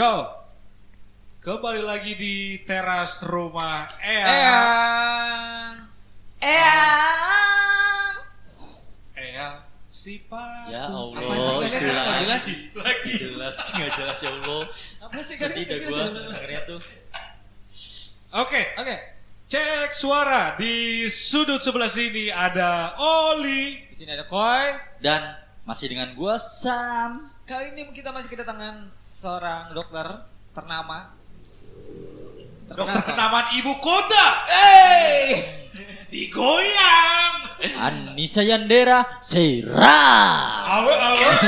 Yo, kembali lagi di teras rumah Ea. Eyang. Eyang. Ea si Patu. Ya Allah, Apa sih nggak lagi. jelas? Lagi. Jelas, nggak jelas ya Allah. Apa sih Sedih dah gue dengernya tuh. Oke, Oke. cek suara di sudut sebelah sini ada Oli. Di sini ada Koi. Dan masih dengan gue Sam. Kali ini kita masih kedatangan seorang dokter ternama. Dokter kenamaan ibu kota. Hey! Digoyang. Anissa Yandera Sera. Awe awe.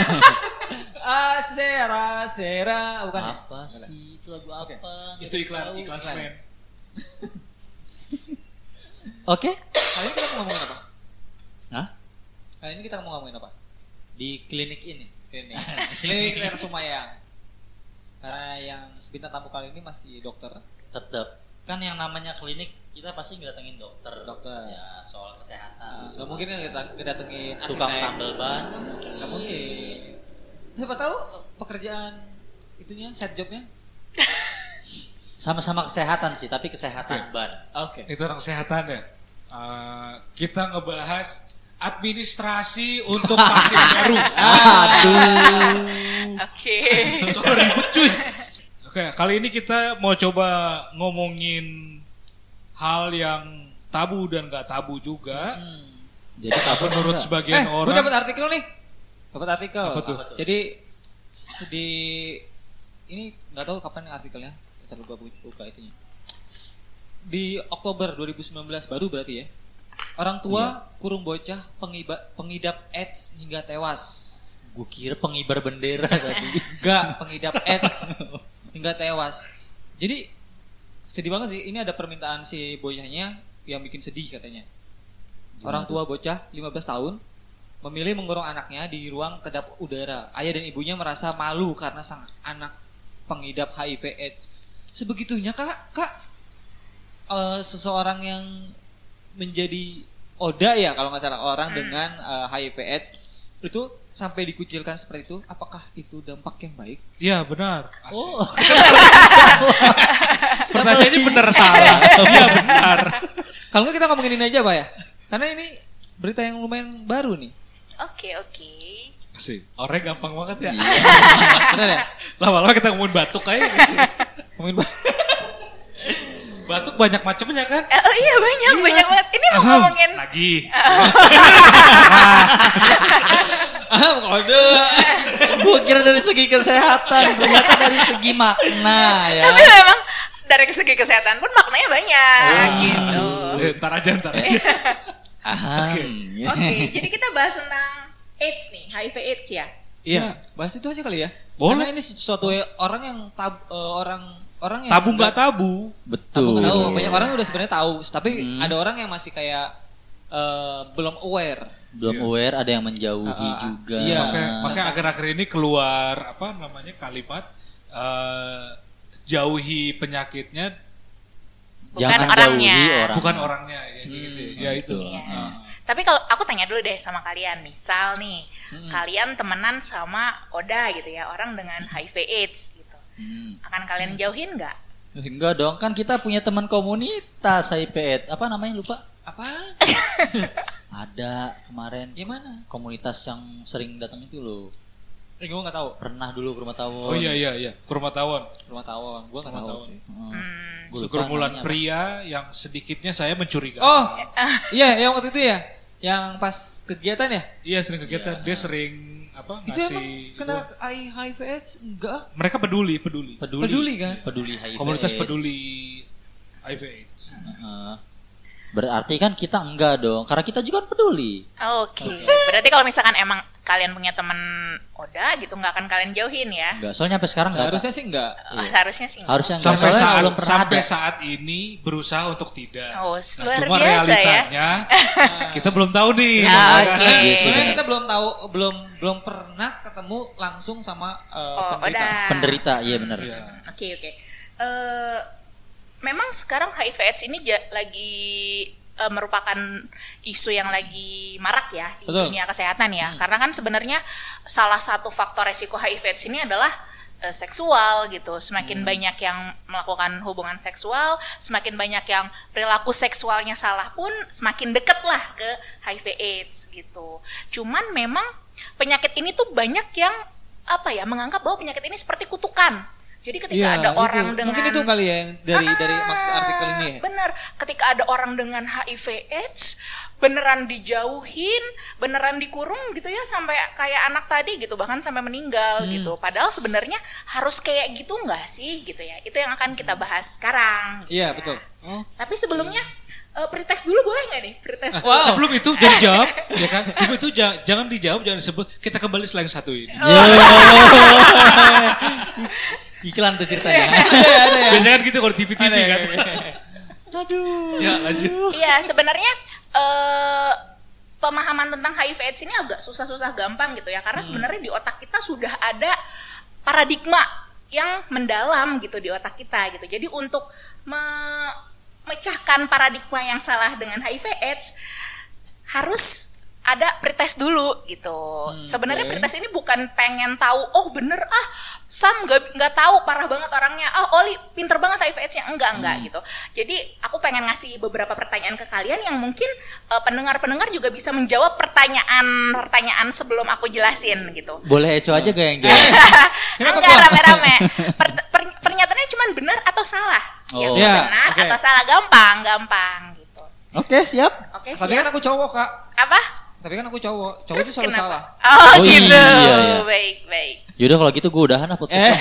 Ah, Sera, Sera, bukan ya? Apa sih itu lagu apa? Nggak Itu iklan tahu. iklan semen. Oke. Kali ini kita mau ngomongin apa? Hah? Kali ini kita mau ngomongin apa? Di klinik ini. Klinik. Klinik Ler Sumayang. Karena yang bintang tamu kali ini masih dokter. Tetap kan yang namanya klinik kita pasti ngedatengin dokter. Dokter. Ya soal kesehatan. Nah, soal nggak mungkin kita ngedatengin tukang tambal ban. Nggak mungkin. Siapa tahu pekerjaan itunya set jobnya? Sama-sama kesehatan sih, tapi kesehatan Oke. ban. Oke. Itu orang kesehatan ya. Eh, kita ngebahas administrasi untuk pasien baru. Aduh. Oke. So ribet cuy. Oke, kali ini kita mau coba ngomongin hal yang tabu dan gak tabu juga. Jadi kapan Menurut eh, sebagian gue orang. dapat artikel nih. Dapat artikel. Apa tuh? Apa tuh? Jadi di ini nggak tahu kapan artikelnya. Kita lupa bu- buka itunya. Di Oktober 2019 baru berarti ya. Orang tua kurung bocah pengiba, pengidap AIDS hingga tewas. Gue kira pengibar bendera tadi. Enggak, pengidap AIDS hingga tewas. Jadi sedih banget sih. Ini ada permintaan si bocahnya yang bikin sedih katanya. Orang tua bocah 15 tahun memilih mengurung anaknya di ruang kedap udara. Ayah dan ibunya merasa malu karena sang anak pengidap HIV AIDS. Sebegitunya kak, kak, eh, seseorang yang menjadi oda ya kalau nggak salah orang dengan eh, HIV AIDS itu sampai dikucilkan seperti itu. Apakah itu dampak yang baik? Iya benar. Asik. Oh, Pertanyaannya benar salah. Iya benar. Kalau nggak kita ngomongin ini aja pak ya, karena ini berita yang lumayan baru nih. Oke, oke. Asik. Orangnya gampang banget ya. Benar ya? Lama-lama kita ngomongin batuk aja. Ngomongin ba- Batuk banyak macamnya kan? Eh, oh iya banyak, Iya. banyak banget. Ini mau ngomongin lagi. ah kode. gue kira dari segi kesehatan, ternyata dari segi makna ya. tapi memang dari segi kesehatan pun maknanya banyak gitu. Eh, ntar aja, ntar aja. Aham. Oke, jadi kita bahas tentang AIDS nih, HIV AIDS ya. Iya, bahas itu aja kali ya. Boleh. Karena ini sesuatu orang yang tab, eh, orang orang yang Tabu nggak tabu. tabu Betul. nggak tahu. Banyak orang udah sebenarnya tahu, tapi Hmm. ada orang yang masih kayak eh, belum aware. Belum Iya. aware, ada yang menjauhi ah. juga. Iya. Makanya, makanya akhir-akhir ini keluar apa namanya kalimat eh, jauhi penyakitnya Bukan Jangan orangnya. jauhi orang. bukan orangnya ya, gitu. ya itu. betul. Iya. Nah, Tapi kalau aku tanya dulu deh sama kalian, misal nih, kalian temenan sama Oda gitu ya, orang dengan HIV AIDS gitu. Hmm. Akan kalian jauhin nggak? Enggak dong, kan kita punya teman komunitas HIPED. Apa namanya lupa? Apa? Ada kemarin Gimana? komunitas yang sering datang itu loh. Eh, gue nggak tahu. Pernah dulu ke rumah tawon. Oh iya iya iya, ke rumah tawon. Rumah tawon, gue nggak Rumah tahu. Hmm. Hmm, Segerombolan namanya apa. pria yang sedikitnya saya mencurigakan. Oh, iya, yang waktu itu ya, yang pas kegiatan ya. Iya sering kegiatan, dia sering apa Itu ngasih emang kena itu. HIV AIDS enggak? mereka peduli peduli Peduli. Peduli kan? Peduli HIV. komunitas AIDS. peduli HIV AIDS. Heeh. Berarti kan kita enggak dong, karena kita juga kan peduli. Oke, berarti kalau misalkan emang kalian punya temen Oda gitu, nggak akan kalian jauhin ya? Enggak, soalnya sampai sekarang enggak. Seharusnya sih enggak. Oh, Seharusnya sih. nggak. Harusnya enggak, Sampai soalnya saat belum pernah sampai ada. saat ini berusaha untuk tidak. Oh, Nah, luar cuma biasa ya. realitanya kita belum tahu nih. Ya oke. Iya sih, Soalnya kita belum tahu, belum belum pernah ketemu langsung sama uh, Oh, penderita. Oda. Penderita, iya benar. Iya. Oke oke. Eh, memang sekarang HIV/AIDS ini ja- lagi eh, merupakan isu yang lagi marak ya di Betul. dunia kesehatan ya. Karena kan sebenarnya salah satu faktor resiko HIV/AIDS ini adalah eh, seksual gitu. Semakin banyak yang melakukan hubungan seksual, semakin banyak yang perilaku seksualnya salah pun semakin deket lah ke HIV AIDS gitu. Cuman memang penyakit ini tuh banyak yang apa ya menganggap bahwa penyakit ini seperti kutukan. Jadi ketika Iya, ada itu. orang dengan Mungkin itu kali ya yang dari dari maksud artikel ini ya. Bener, ketika ada orang dengan HIV AIDS beneran dijauhin, beneran dikurung gitu ya sampai kayak anak tadi gitu bahkan sampai meninggal Hmm. gitu. Padahal sebenarnya harus kayak gitu nggak sih gitu ya? Itu yang akan kita bahas sekarang. gitu Iya, ya. betul. Oh. Tapi sebelumnya eh, pretest dulu boleh nggak nih? Pretest. Wow. dulu. Sebelum itu jangan dijawab, ya kan? Sebelum itu ja- jangan dijawab, jangan disebut. Kita kembali selain satu ini. Iklan tuh ceritanya. Biasanya kan gitu kalau di TV-TV kan. Aduh. ya lanjut. Iya, sebenarnya eh pemahaman tentang HIV AIDS ini agak susah-susah gampang gitu ya Hmm. karena sebenarnya di otak kita sudah ada paradigma yang mendalam gitu di otak kita gitu. Jadi untuk memecahkan paradigma yang salah dengan HIV AIDS harus ada pretest dulu gitu. Sebenarnya oke. pretest ini bukan pengen tahu, oh bener ah Sam nggak nggak tahu parah banget orangnya, oh Oli pinter banget HIV AIDS-nya enggak enggak gitu. Jadi aku pengen ngasih beberapa pertanyaan ke kalian yang mungkin eh, pendengar-pendengar juga bisa menjawab pertanyaan-pertanyaan sebelum aku jelasin gitu. Boleh Eco aja gak yang jawab? Kenapa enggak rame-rame. Per- per- pernyataannya cuma benar atau salah? Ya, Oh. Ya, benar oke. atau salah gampang, gampang gitu. Oke, siap. Oke, Tapi siap. kan aku cowok, Kak. Apa? Tapi kan aku cowok. Cowok Terus itu selalu kenapa? salah. Oh, Oh, gitu. iya, iya. Baik, baik. Yaudah kalau gitu gue udahan lah podcastnya.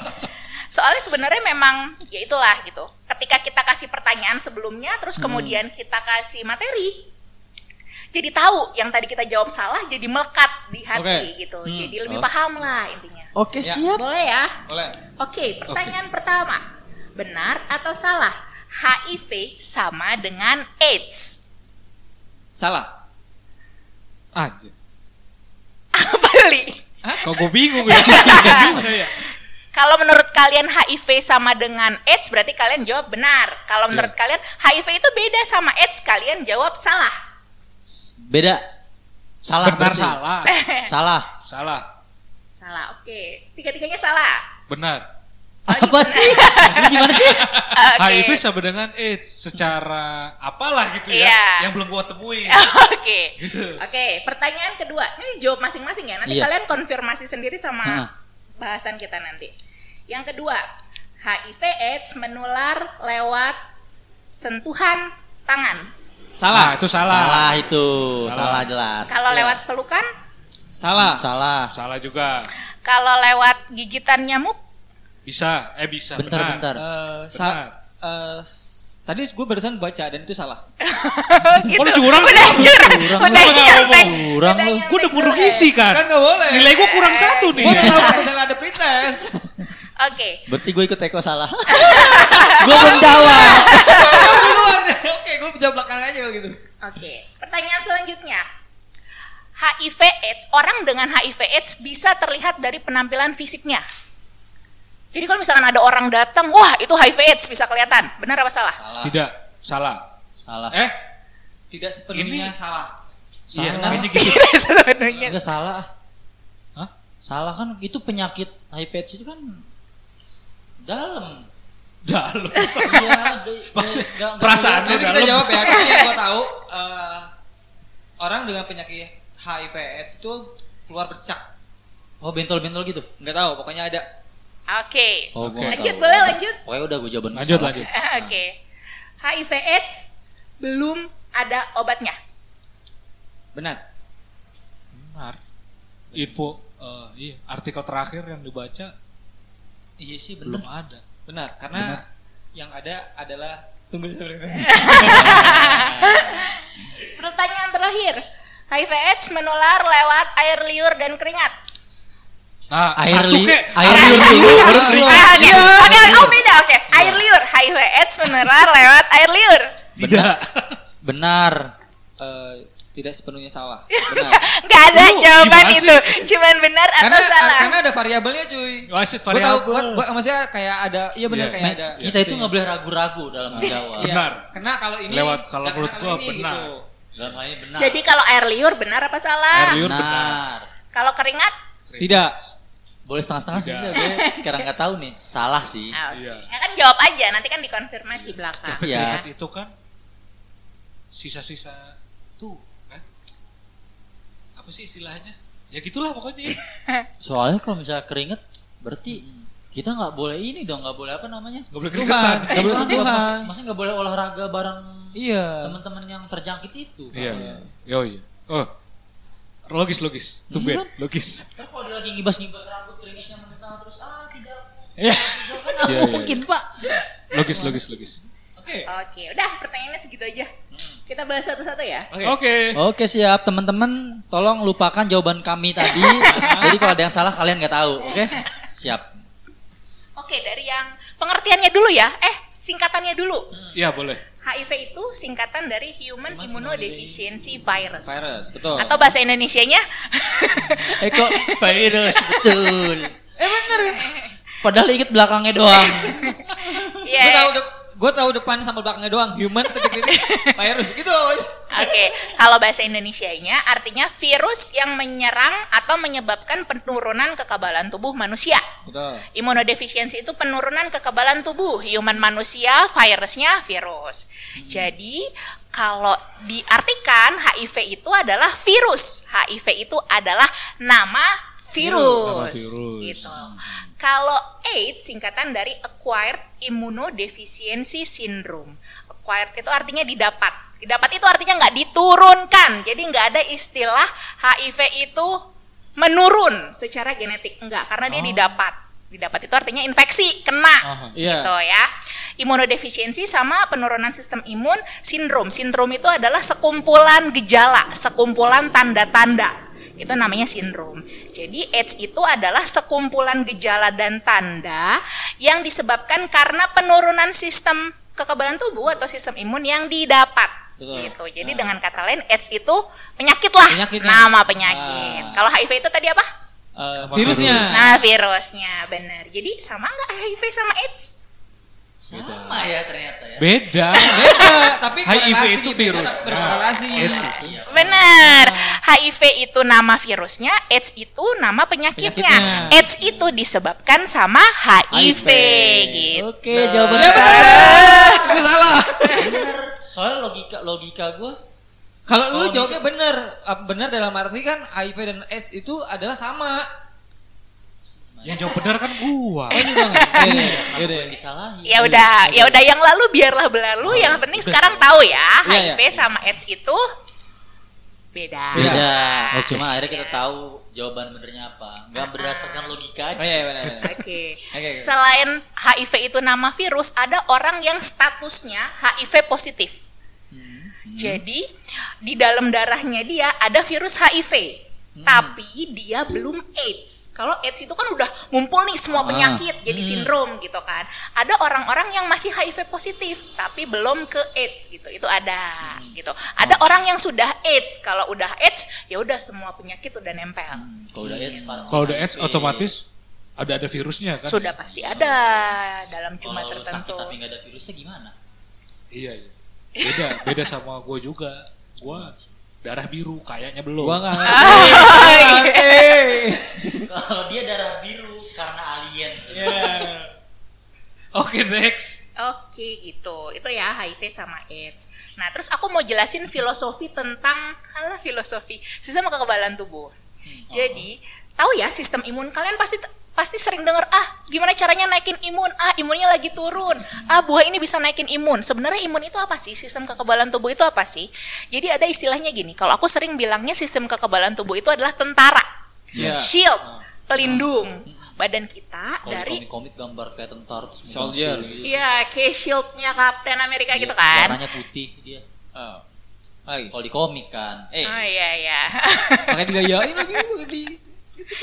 Soalnya sebenarnya memang ya itulah gitu. Ketika kita kasih pertanyaan sebelumnya terus kemudian kita kasih materi jadi tahu yang tadi kita jawab salah jadi melekat di hati Oke. gitu. Jadi lebih Oh. paham lah intinya. Oke, Ya. siap. Boleh ya? Boleh. Oke, pertanyaan pertama. Benar atau salah? HIV sama dengan AIDS. Salah. Aja. Beli. Kok gue bingung ya? Gimana ya? Kalau menurut kalian HIV sama dengan AIDS berarti kalian jawab benar. Kalau menurut kalian HIV itu beda sama AIDS, kalian jawab salah. Beda. Salah Benar berarti. salah. Salah. Salah. Salah. Oke. Tiga-tiganya salah. Benar. Apa sih? Ini Gimana sih? Oke. HIV sama dengan AIDS secara apalah gitu ya Iya. yang belum gua temuin. Oke. Gitu. Oke, pertanyaan kedua. Ini jawab masing-masing ya. Nanti Iya. kalian konfirmasi sendiri sama Hah. bahasan kita nanti. Yang kedua, HIV AIDS menular lewat sentuhan tangan. Nah, Salah. itu salah. Salah itu. Salah. Salah, jelas. Kalau Iya. lewat pelukan, Salah. Salah. Salah juga. kalau lewat gigitan nyamuk, Bisa, eh bisa. Bentar, benar. bentar. Eh, Benar. eh, s- tadi gue barusan baca dan itu salah. gitu. Lu curang sih? Udah curang. Curang. Udah nyontek. Curang Udah lu. Gue udah kudu dulu. isi kan. Kan nggak boleh. Nilai gue kurang satu nih. Gue nggak tahu kalau misalnya ada pretest. Oke. Berarti gue ikut Eko salah. gue belum jawab. Duluan. Oke, gue jawab belakangan aja gitu. Oke, pertanyaan selanjutnya. HIV AIDS, orang dengan HIV AIDS bisa terlihat dari penampilan fisiknya. Jadi kalau misalkan ada orang datang, wah itu HIV AIDS bisa kelihatan. Benar apa salah? Salah. Tidak, salah. Salah. Eh, Tidak sepenuhnya Ini- salah. iya, Salah. kayaknya gitu. Tidak sepenuhnya. Enggak salah. Hah? Salah kan itu penyakit HIV AIDS itu kan dalam. Dalam. Iya, Maksud- perasaan. Nanti kita jawab ya. Karena yang gue tahu eh, orang dengan penyakit HIV AIDS itu keluar bercak. Oh bentol-bentol gitu. Nggak tahu, pokoknya ada. Oke. Oh, Oke. gua nggak Lanjut, tahu. boleh lanjut? Pokoknya udah gue jawaban Lanjut, sih. Oke. HIV AIDS belum ada obatnya. Benar. Benar. Info, eh, iya, artikel terakhir yang dibaca Iya sih belum benar. ada. Benar, karena Benar. yang ada adalah tunggu sebentar. Pertanyaan terakhir. HIV AIDS menular lewat air liur dan keringat. Nah, Air satu li- kek. air liur dulu, baru keluar. Ah, Oke, oke, oh beda, oke. Air liur, HIV AIDS menular lewat air liur. Tidak. Benar. Eh, tidak sepenuhnya salah. Benar. Nggak ada Lu jawaban gimana itu, cuman benar atau karena salah. karena ada variabelnya cuy. Wasit Gue tahu, variabel. gua, gua, maksudnya kayak ada, iya benar Iya. kayak ada. Kita itu nggak boleh ragu-ragu dalam menjawab. Iya. Benar. Karena kalau ini Lewat kalau menurut gua ini, benar. gitu. Dalam hal ini benar. Jadi kalau air liur benar apa salah? Air liur benar. benar. Kalau keringat Tidak. Boleh setengah-setengah sih, gue karena nggak tahu nih. Salah sih. Oke. Iya. Ya kan jawab aja, nanti kan dikonfirmasi belakang. Ya. Itu kan sisa-sisa tuh kan apa sih istilahnya ya gitulah pokoknya Soalnya kalau misalnya keringet, berarti kita nggak boleh ini dong, nggak boleh apa namanya? nggak boleh keringetan nggak boleh Kan, sentuhan. maksud- Maksudnya nggak boleh olahraga bareng Iya. teman-teman yang terjangkit itu. iya iya oh iya oh logis logis tuh Iya Ben logis Terus kalau dia lagi ngibas-ngibas rambut keringetnya mengental terus ah tidak. Iya. Tidak kan Iya, iya, mungkin, Pak. logis logis logis Oke. Oke, udah pertanyaannya segitu aja. Kita bahas satu-satu ya. Oke. oke Oke siap teman-teman, tolong lupakan jawaban kami tadi. Jadi kalau ada yang salah kalian nggak tahu, oke? Siap. Oke, dari yang pengertiannya dulu ya. Eh, singkatannya dulu. iya boleh HIV itu singkatan dari Human Immunodeficiency Virus. Virus, betul. Atau bahasa Indonesianya Eh kok virus betul. Eh bener. Padahal inget belakangnya doang. ya. Gue tahu de- gue tahu depan sama belakangnya doang. Human titik-titik virus gitu. Oke, kalau bahasa Indonesianya artinya virus yang menyerang atau menyebabkan penurunan kekebalan tubuh manusia. Betul. Imunodefisiensi itu penurunan kekebalan tubuh. Human manusia, virusnya virus. Jadi kalau diartikan HIV itu adalah virus. HIV itu adalah nama virus. Virus. Gitu. Kalau AIDS singkatan dari acquired immunodeficiency syndrome. Acquired itu artinya didapat. Didapat itu artinya nggak diturunkan. Jadi nggak ada istilah HIV itu menurun secara genetik enggak karena dia didapat. Didapat itu artinya infeksi, kena Iya. gitu ya. Imunodefisiensi sama penurunan sistem imun, sindrom. Sindrom itu adalah sekumpulan gejala, sekumpulan tanda-tanda. Itu namanya sindrom. Jadi AIDS itu adalah sekumpulan gejala dan tanda yang disebabkan karena penurunan sistem kekebalan tubuh atau sistem imun yang didapat. Betul. Gitu. Jadi dengan kata lain AIDS itu penyakit lah, Penyakitnya. nama penyakit. Ah. Kalau HIV itu tadi apa? Eh, Sama virusnya. virus. Nah, virusnya benar. Jadi sama nggak HIV sama AIDS? Sama ya ternyata ya. beda Beda, tapi HIV itu virus. berkorelasi. Nah, AIDS. Benar. HIV itu nama virusnya, AIDS itu nama penyakitnya. Penyakitnya. AIDS itu disebabkan sama HIV, gitu. Oke, jawabannya Ya betul. Itu salah. bener. Soalnya logika logika gue Kalau lu jawabnya benar, Ah, benar dalam arti kan HIV dan AIDS itu adalah sama. yang jawab benar kan gua Oh. Iya, iya, iya, iya. yang disalahin. Ya udah, ya udah yang lalu biarlah berlalu. Yang penting sekarang tahu ya, HIV sama AIDS itu beda. Beda. Oke. Cuma akhirnya kita tahu jawaban benernya apa. Nggak berdasarkan logika aja. Oh iya benar. benar. Oke. oke. Selain HIV itu nama virus, ada orang yang statusnya HIV positif. Hmm. Jadi di dalam darahnya dia ada virus HIV. Hmm. Tapi dia belum AIDS. Kalau AIDS itu kan udah ngumpul nih semua Ah. penyakit jadi Hmm. sindrom gitu kan. Ada orang-orang yang masih HIV positif tapi belum ke AIDS gitu. Itu ada Hmm. gitu. Ada orang yang sudah AIDS. Kalau udah AIDS ya udah semua penyakit udah nempel. Kalau udah AIDS pasti. kalau udah AIDS otomatis ada ada virusnya kan Sudah pasti ada dalam Kalau jumlah lu sakit tertentu. tapi nggak ada virusnya gimana? iya iya beda beda sama gua juga gua darah biru kayaknya belum Gua enggak ngerti. iya. Kalau dia darah biru karena alien. oke next Oke gitu, itu ya HIV sama AIDS. Nah terus aku mau jelasin filosofi tentang halah filosofi sistem kekebalan tubuh. Jadi tahu ya sistem imun kalian pasti pasti sering dengar ah gimana caranya naikin imun ah imunnya lagi turun ah buah ini bisa naikin imun sebenarnya imun itu apa sih sistem kekebalan tubuh itu apa sih jadi ada istilahnya gini kalau aku sering bilangnya sistem kekebalan tubuh itu adalah tentara Iya. shield pelindung badan kita di dari komik-komik gambar kayak tentara terus Soldier. shield gitu. Iya, kayak shieldnya Kapten Amerika gitu Iya, kan. Warnanya putih dia. Oh. Kalau di komik kan. Eh, Oh iya iya. Pakai digayain lagi di itu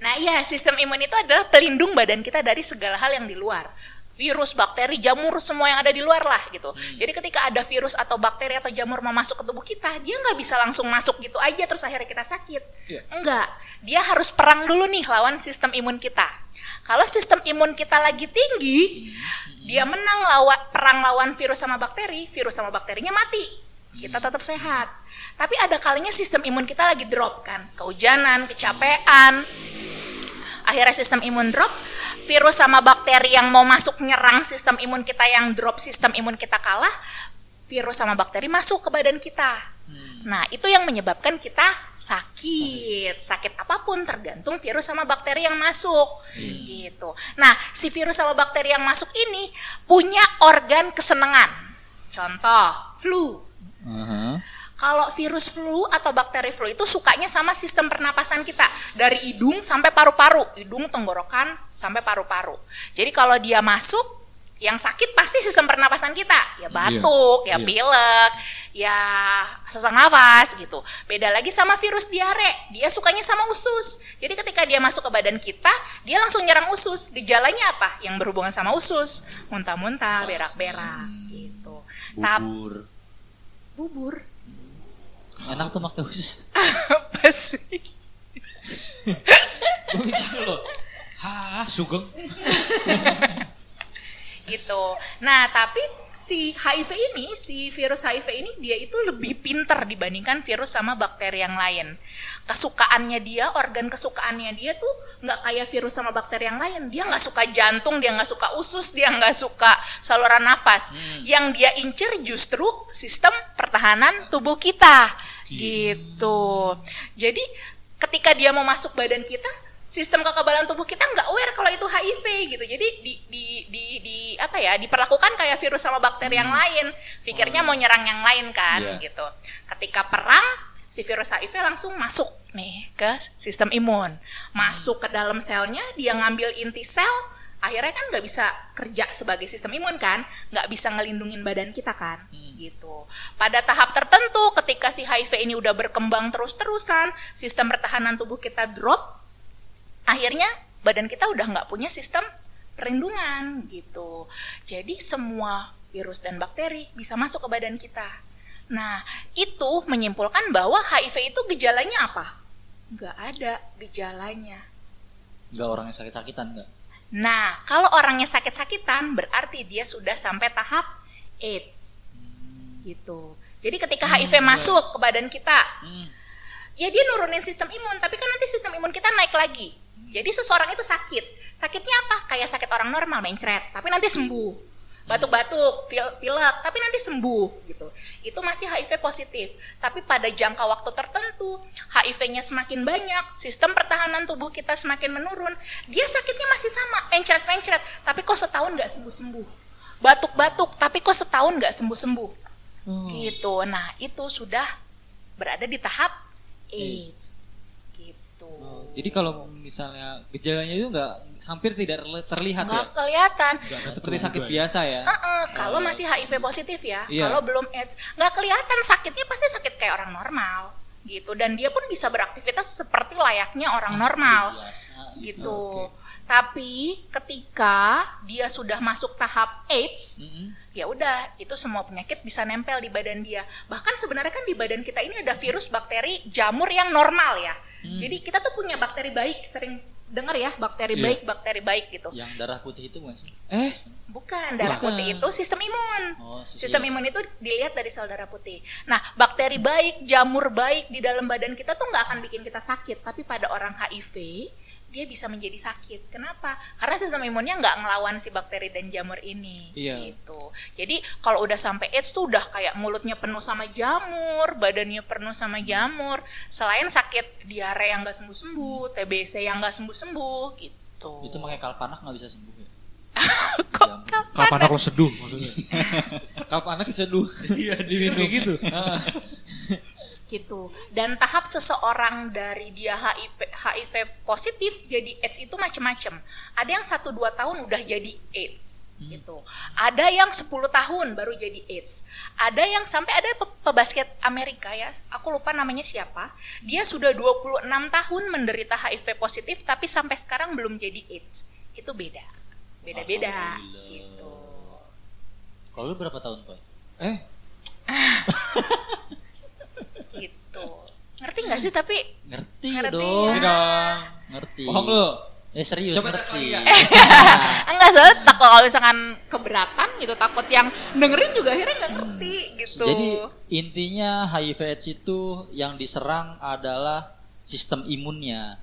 nah iya, sistem imun itu adalah pelindung badan kita dari segala hal yang di luar. Virus, bakteri, jamur, semua yang ada di luar lah gitu. Jadi ketika ada virus atau bakteri atau jamur mau masuk ke tubuh kita, dia nggak bisa langsung masuk gitu aja terus akhirnya kita sakit. Iya. Enggak, dia harus perang dulu nih lawan sistem imun kita. Kalau sistem imun kita lagi tinggi, dia menang lawan perang lawan virus sama bakteri, virus sama bakterinya mati. Kita tetap sehat. Tapi ada kalinya sistem imun kita lagi drop kan, kehujanan, kecapean, akhirnya sistem imun drop, virus sama bakteri yang mau masuk nyerang sistem imun kita yang drop sistem imun kita kalah, virus sama bakteri masuk ke badan kita. Nah, itu yang menyebabkan kita sakit. Sakit apa pun tergantung virus sama bakteri yang masuk. Gitu. Nah, si virus sama bakteri yang masuk ini punya organ kesenangan. Contoh, flu. Kalau virus flu atau bakteri flu itu sukanya sama sistem pernapasan kita dari hidung sampai paru-paru, hidung tenggorokan sampai paru-paru. Jadi kalau dia masuk, yang sakit pasti sistem pernapasan kita, ya batuk, ya iya. pilek, ya sesak nafas gitu. Beda lagi sama virus diare, dia sukanya sama usus. Jadi ketika dia masuk ke badan kita, dia langsung nyerang usus. Gejalanya apa? Yang berhubungan sama usus, muntah-muntah, berak-berak gitu. Tapi Bubur. Enak tuh makan khusus. apa sih? Gue mikir loh. Hah, sugeng. gitu. Nah, tapi si HIV ini, si virus HIV ini dia itu lebih pinter dibandingkan virus sama bakteri yang lain. Kesukaannya dia, organ kesukaannya dia tuh nggak kayak virus sama bakteri yang lain. Dia nggak suka jantung, dia nggak suka usus, dia nggak suka saluran nafas. Yang dia incer justru sistem pertahanan tubuh kita, gitu. Jadi ketika dia mau masuk badan kita, sistem kekebalan tubuh kita nggak aware kalau itu HIV gitu. Jadi di, di, di, di apa ya diperlakukan kayak virus sama bakteri yang lain. Pikirnya mau nyerang yang lain kan Iya. gitu. Ketika perang si virus HIV langsung masuk nih ke sistem imun, masuk ke dalam selnya, dia ngambil inti sel, akhirnya kan nggak bisa kerja sebagai sistem imun kan, nggak bisa ngelindungin badan kita kan, gitu. Pada tahap tertentu, ketika si HIV ini udah berkembang terus-terusan, sistem pertahanan tubuh kita drop, akhirnya badan kita udah nggak punya sistem perlindungan gitu. Jadi semua virus dan bakteri bisa masuk ke badan kita. Nah, itu menyimpulkan bahwa HIV itu gejalanya apa? Nggak ada gejalanya. Enggak orangnya sakit-sakitan enggak? Nah, kalau orangnya sakit-sakitan berarti dia sudah sampai tahap AIDS. Gitu. Jadi ketika HIV masuk ke badan kita, ya dia nurunin sistem imun, tapi kan nanti sistem imun kita naik lagi. Jadi seseorang itu sakit. Sakitnya apa? Kayak sakit orang normal, mencret, tapi nanti sembuh. Batuk-batuk, pil- pilek, tapi nanti sembuh gitu. Itu masih HIV positif. Tapi pada jangka waktu tertentu, HIV-nya semakin banyak, sistem pertahanan tubuh kita semakin menurun, dia sakitnya masih sama, mencret-mencret, tapi kok setahun nggak sembuh-sembuh. Batuk-batuk, tapi kok setahun nggak sembuh-sembuh. Gitu. Nah, itu sudah berada di tahap AIDS. Gitu. Oh, jadi kalau misalnya gejalanya itu nggak hampir tidak terli- terlihat ya. Nggak kelihatan. Seperti sakit biasa ya. Heeh, kalau masih HIV positif ya, Iya. kalau belum AIDS, nggak kelihatan sakitnya pasti sakit kayak orang normal gitu dan dia pun bisa beraktivitas seperti layaknya orang normal Biasa. gitu. Tapi ketika dia sudah masuk tahap AIDS, Mm-mm. Ya udah itu semua penyakit bisa nempel di badan dia. Bahkan sebenarnya kan di badan kita ini ada virus, bakteri, jamur yang normal ya. Jadi kita tuh punya bakteri baik, sering dengar ya bakteri Iya. baik, bakteri baik gitu. Yang darah putih itu bukan sih? Eh, Bukan, darah Bukan. putih itu sistem imun. Oh, sistem imun itu dilihat dari sel darah putih. Nah, bakteri baik, jamur baik di dalam badan kita tuh nggak akan bikin kita sakit, tapi pada orang HIV dia bisa menjadi sakit. Kenapa? Karena sistem imunnya nggak ngelawan si bakteri dan jamur ini. Iya. Gitu. Jadi kalau udah sampai AIDS tuh udah kayak mulutnya penuh sama jamur, badannya penuh sama jamur. Selain sakit diare yang nggak sembuh-sembuh, TBC yang nggak sembuh-sembuh, gitu. Itu pakai kalpanak nggak bisa sembuh ya? Kok Jamur. Kapan aku seduh maksudnya? kapan anak keseduh? Iya, diminum gitu. gitu. Dan tahap seseorang dari dia HIV, HIV positif jadi AIDS itu macam-macam ada yang satu dua tahun udah jadi AIDS gitu. Ada yang 10 tahun baru jadi AIDS. Ada yang sampai ada pe- pebasket Amerika ya aku lupa namanya siapa. Dia sudah 26 tahun menderita HIV positif tapi sampai sekarang belum jadi AIDS. Itu beda. Beda-beda gitu. Kalau lu berapa tahun, Koy? Eh, gitu ngerti nggak sih tapi Ngerti, Ngerti dong. ya. dong. Ngerti. Bohong lu. Eh serius Coba ngerti. ya. enggak soalnya takut kalau misalkan keberatan gitu takut yang dengerin juga akhirnya nggak ngerti gitu Jadi intinya HIV AIDS itu yang diserang adalah sistem imunnya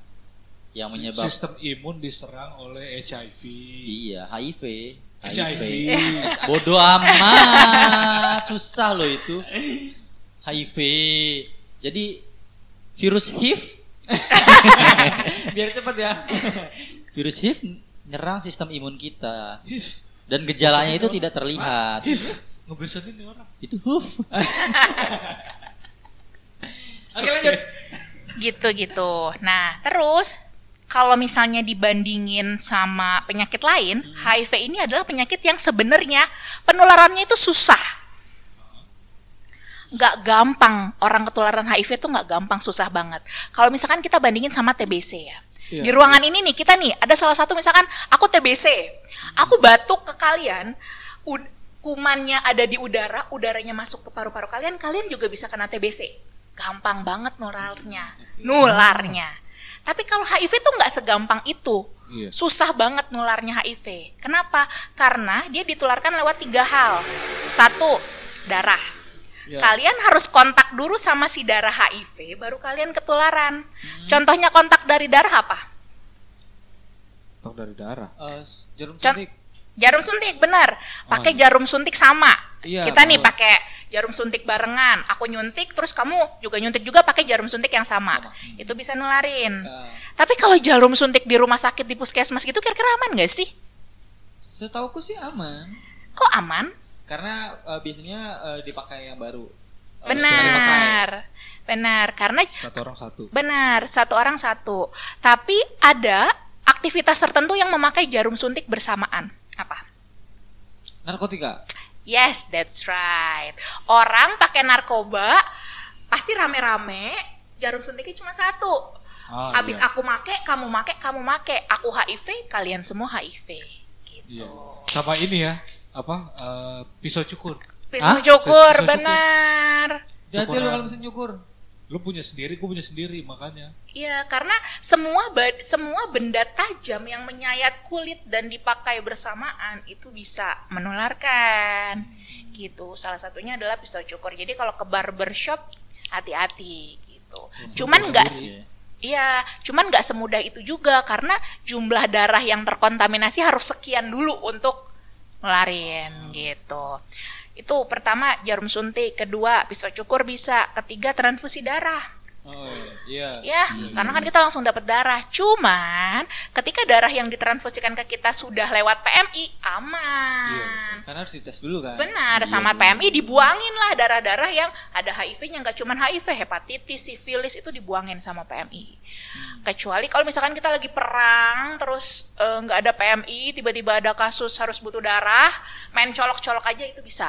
yang menyebabkan sistem imun diserang oleh HIV. iya HIV HIV. bodoh amat susah loh itu HIV jadi virus HIV Biar cepet ya. virus HIV nyerang sistem imun kita HIV. dan gejalanya itu tidak terlihat HIV. Ngebesanin nih orang. itu HUF Oke lanjut. gitu-gitu. Nah, terus kalau misalnya dibandingin sama penyakit lain, HIV ini adalah penyakit yang sebenarnya penularannya itu susah. Nggak gampang orang ketularan HIV itu nggak gampang, susah banget. Kalau misalkan kita bandingin sama TBC ya. Di ruangan ini nih kita nih ada salah satu misalkan aku TBC, aku batuk ke kalian, kumannya ada di udara, udaranya masuk ke paru-paru kalian, kalian juga bisa kena TBC. Gampang banget nularnya, nularnya. Tapi kalau HIV tuh nggak segampang itu. Iya. Susah banget nularnya HIV. Kenapa? Karena dia ditularkan lewat tiga hal. Satu, darah. Kalian harus kontak dulu sama si darah HIV, baru kalian ketularan. Contohnya kontak dari darah apa? Tahu dari darah. Eh, jarum Con- suntik. Jarum suntik, benar. Pakai jarum suntik sama. Iya, Kita nih tahu. pakai jarum suntik barengan. Aku nyuntik, terus kamu juga nyuntik juga pakai jarum suntik yang sama. Itu bisa nularin. Eh, Tapi kalau jarum suntik di rumah sakit di puskesmas gitu kira-kira aman nggak sih? Setauku sih aman. Kok aman? Karena eh, biasanya eh, dipakai yang baru. Eh. Benar. Benar, karena Satu orang satu. benar satu orang satu. Tapi ada aktivitas tertentu yang memakai jarum suntik bersamaan. Apa? Narkotika. Yes, that's right. Orang pakai narkoba pasti rame-rame, jarum suntiknya cuma satu. Ah, Habis iya. aku make, kamu make, kamu make. Aku HIV, kalian semua HIV. Gitu. Iya. Sama ini ya, apa? eh, pisau cukur. Pisau Hah? cukur, Pisau benar. Jadi lu kalau mesin cukur. Lu punya sendiri, gue punya sendiri, makanya. Iya, karena semua semua benda tajam yang menyayat kulit dan dipakai bersamaan itu bisa menularkan. Gitu. Salah satunya adalah pisau cukur. Jadi kalau ke barbershop hati-hati gitu. Cuman nggak Iya. Iya, cuman nggak semudah itu juga karena jumlah darah yang terkontaminasi harus sekian dulu untuk ngelarin gitu. Itu pertama jarum suntik, kedua pisau cukur bisa, ketiga transfusi darah. Oh iya. Ya, karena kan kita langsung dapat darah. Cuman ketika darah yang ditransfusikan ke kita sudah lewat PMI aman. Karena harus dites dulu kan. Benar, sama PMI dibuangin lah darah-darah yang ada HIV-nya nggak cuman HIV, hepatitis, sifilis itu dibuangin sama PMI. Kecuali kalau misalkan kita lagi perang terus eh, nggak ada PMI, tiba-tiba ada kasus harus butuh darah, main colok-colok aja itu bisa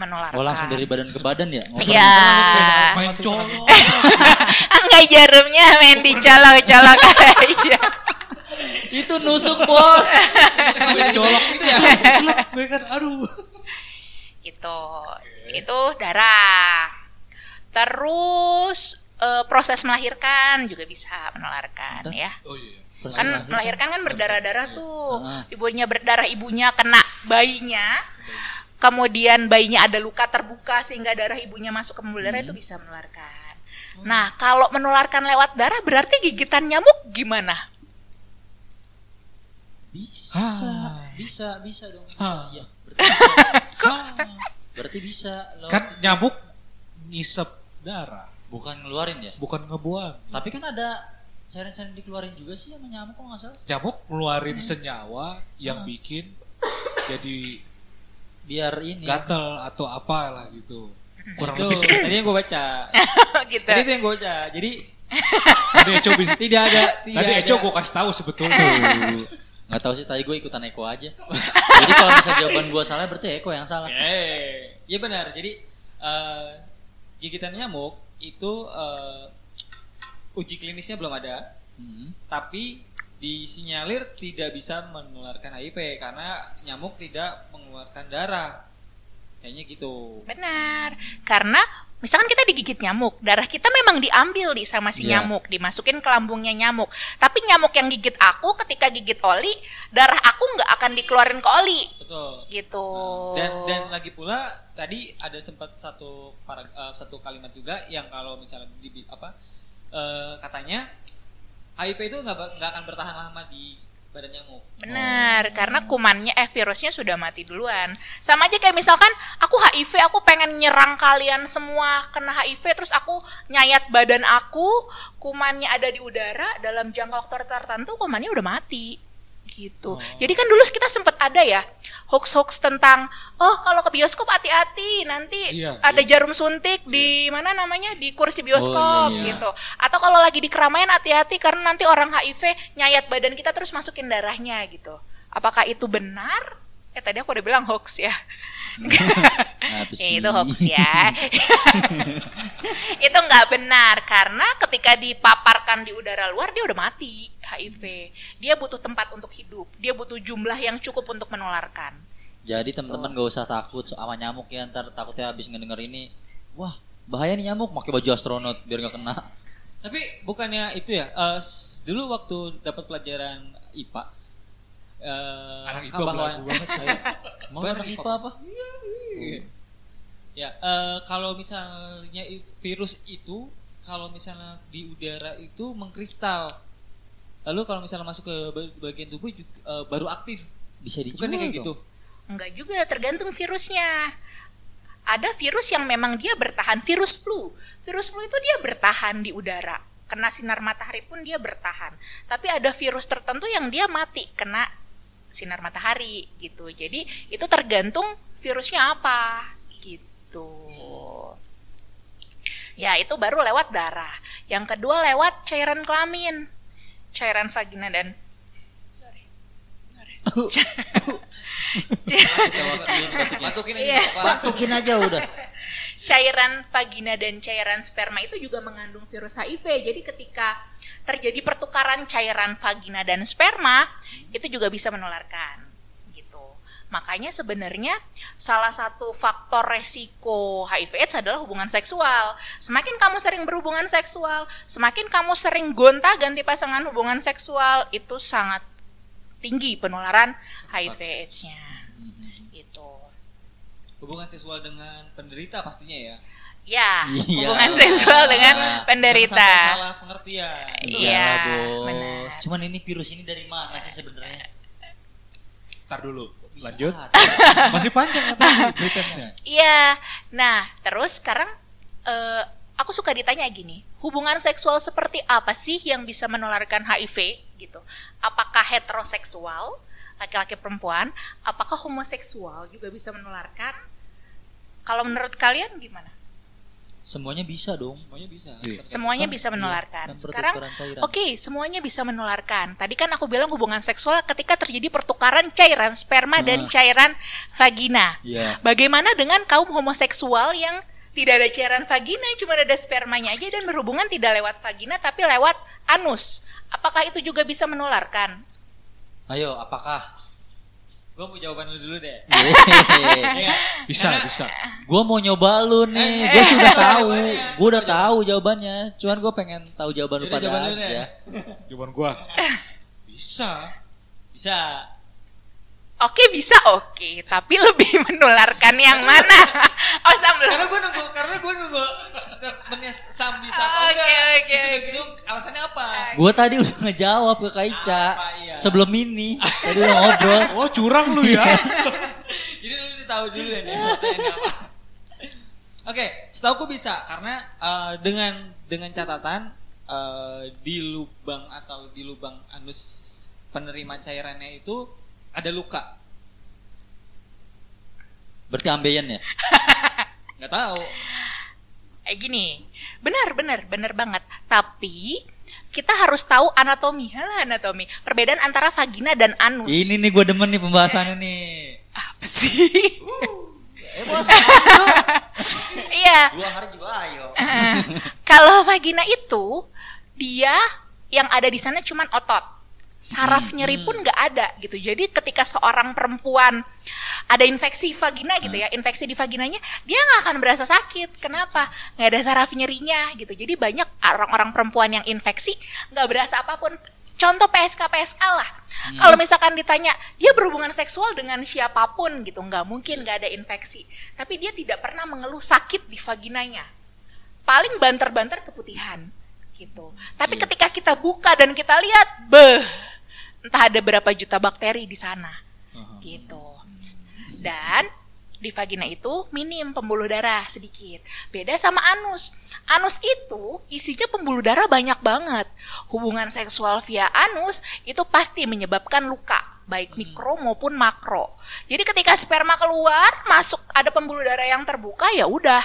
menularkan. Oh langsung dari badan ke badan ya? Iya. Main colok. Enggak jarumnya main dicolok-colok aja. Itu nusuk bos. Main colok gitu ya. Gue kan, aduh. gitu itu darah terus eh, proses melahirkan juga bisa menularkan ya Oh iya. kan melahirkan kan berdarah-darah tuh Ah. ibunya berdarah ibunya kena bayinya kemudian bayinya ada luka terbuka sehingga darah ibunya masuk ke pembuluh darah itu bisa menularkan nah kalau menularkan lewat darah berarti gigitan nyamuk gimana Bisa, bisa, bisa dong. Bisa. Hah. Iya. Berarti bisa. Berarti bisa. lewat- Kan nyamuk ngisep darah, bukan ngeluarin ya? bukan ngebuang. Tapi kan ada cairan-cairan dikeluarin juga sih sama nyamuk kok nggak salah. Nyamuk ngeluarin senyawa yang bikin jadi Biar ini. gatel atau apalah gitu. Kurang Itu lebih tadi yang gue baca. gitu Tadi itu yang gue baca. Jadi Tadi Eco bisa. tidak ada tidak Tadi ada. Eco gue kasih tahu sebetulnya. Nggak tahu sih tadi gue ikutan Eko aja. Jadi kalau misalnya jawaban gue salah berarti Eko yang salah. Eh, iya benar. Jadi eh, gigitan nyamuk itu eh, uji klinisnya belum ada, Hmm. tapi disinyalir tidak bisa menularkan HIV karena nyamuk tidak mengeluarkan darah. Kayaknya gitu. Benar. Karena misalkan kita digigit nyamuk, darah kita memang diambil di sama si Iya. nyamuk, dimasukin ke lambungnya nyamuk. Tapi nyamuk yang gigit aku ketika gigit Oli, darah aku nggak akan dikeluarin ke Oli. Betul. Gitu. Dan dan lagi pula tadi ada sempat satu parag- eh, satu kalimat juga yang kalau misalnya di apa eh, katanya HIV itu nggak akan bertahan lama di badan nyamuk. Benar, karena kumannya eh virusnya sudah mati duluan. Sama aja kayak misalkan aku HIV, aku pengen nyerang kalian semua kena HIV terus aku nyayat badan aku, kumannya ada di udara dalam jangka waktu tertentu kumannya udah mati. Gitu. Jadi kan dulu kita sempat ada ya hoax-hoax tentang oh kalau ke bioskop hati-hati nanti Iya, ada jarum suntik di mana namanya di kursi bioskop iya, iya. gitu. Atau kalau lagi di keramaian hati-hati karena nanti orang HIV nyayat badan kita terus masukin darahnya gitu. Apakah itu benar? Eh tadi aku udah bilang hoax ya. Nah, itu Ya, itu hoax ya. itu nggak benar karena ketika dipaparkan di udara luar dia udah mati HIV. Dia butuh tempat untuk hidup. Dia butuh jumlah yang cukup untuk menularkan. Jadi teman-teman gak usah takut sama nyamuk ya ntar takutnya habis ngedenger ini. Wah bahaya nih nyamuk pakai baju astronot biar nggak kena. Tapi bukannya itu ya? eh, s- dulu waktu dapat pelajaran IPA, eh, Anak IPA bahwa- banget. Mau Gua anak IPA apa? Ya, eh, kalau misalnya virus itu kalau misalnya di udara itu mengkristal. Lalu kalau misalnya masuk ke ba- bagian tubuh juga, eh, baru aktif. Bisa dijual Bukannya kayak dong. gitu? Enggak juga, tergantung virusnya. Ada virus yang memang dia bertahan, virus flu. Virus flu itu dia bertahan di udara. Kena sinar matahari pun dia bertahan. Tapi ada virus tertentu yang dia mati kena sinar matahari gitu. Jadi itu tergantung virusnya apa gitu. Ya, itu baru lewat darah. Yang kedua lewat cairan kelamin. Cairan vagina dan aja Iya. Batukin aja udah. cairan vagina dan cairan sperma itu juga mengandung virus HIV. Jadi ketika terjadi pertukaran cairan vagina dan sperma, itu juga bisa menularkan. Makanya sebenarnya salah satu faktor resiko HIV/AIDS adalah hubungan seksual. Semakin kamu sering berhubungan seksual, semakin kamu sering gonta-ganti pasangan hubungan seksual, itu sangat tinggi penularan HIV/AIDS-nya. Gitu. Hubungan seksual dengan penderita pastinya ya. Ya, Iya. hubungan seksual dengan penderita. salah pengertian. Iya, Iyalah, bos. benar. Cuman ini virus ini dari mana sih sebenarnya? Ntar dulu. Lanjut. Masih panjang kan tadi pretesnya. Iya. Nah, terus sekarang eh, aku suka ditanya gini, hubungan seksual seperti apa sih yang bisa menularkan HIV gitu? Apakah heteroseksual, laki-laki perempuan? Apakah homoseksual juga bisa menularkan? Kalau menurut kalian gimana? Semuanya bisa dong. Semuanya bisa. Iya. Semuanya Kan, bisa iya, menularkan. kan Sekarang, oke, semuanya bisa menularkan. Tadi kan aku bilang hubungan seksual ketika terjadi pertukaran cairan sperma dan Nah. cairan vagina. Iya. Bagaimana dengan kaum homoseksual yang tidak ada cairan vagina, cuma ada spermanya aja dan berhubungan tidak lewat vagina tapi lewat anus? Apakah itu juga bisa menularkan? Ayo, apakah? Gue mau jawaban lu dulu deh. Hehehe. Iya. Bisa, Karena- bisa. Gua mau nyoba lu nih. Eh, Gua eh, sudah tahu. Gua udah tahu jawabannya. Cuman gua pengen tahu jawaban lu pada jawaban aja. Jawaban gua. Bisa. Bisa. Oke bisa oke, tapi lebih menularkan yang mana? oh sambil. Karena gue nunggu, karena gue nunggu statementnya Sam bisa atau Oke, enggak. oke, gitu alasannya apa? Gua tadi udah ngejawab ke Kak Ica. Apa, iya. Sebelum ini. Tadi udah ngobrol. Oh curang lu ya. Jadi lu udah tahu dulu ya nih apa. Oke, setahu gue bisa karena eh, dengan dengan catatan eh, di lubang atau di lubang anus penerima cairannya itu ada luka. Berarti ambeien ya? Nggak tahu. Eh gini, benar benar benar banget. Tapi kita harus tahu anatomi, Halah anatomi. Perbedaan antara vagina dan anus. Ini nih gua demen nih pembahasannya nih. apa sih? Eh bos, Iya. dua hari juga ayo. Kalau vagina itu dia yang ada di sana cuman otot. Saraf nyeri pun nggak ada gitu. Jadi ketika seorang perempuan ada infeksi vagina gitu ya, infeksi di vaginanya, dia nggak akan berasa sakit. Kenapa? Nggak ada saraf nyerinya gitu. Jadi banyak orang-orang perempuan yang infeksi nggak berasa apa pun. Contoh PSK PSK lah. Kalau misalkan ditanya dia berhubungan seksual dengan siapa pun gitu, nggak mungkin nggak ada infeksi. Tapi dia tidak pernah mengeluh sakit di vaginanya paling banter-banter keputihan gitu. Tapi ketika kita buka dan kita lihat, beh, entah ada berapa juta bakteri di sana, gitu. Dan di vagina itu minim pembuluh darah sedikit. Beda sama anus. Anus itu isinya pembuluh darah banyak banget. Hubungan seksual via anus itu pasti menyebabkan luka, baik mikro maupun makro. Jadi ketika sperma keluar, masuk ada pembuluh darah yang terbuka ya udah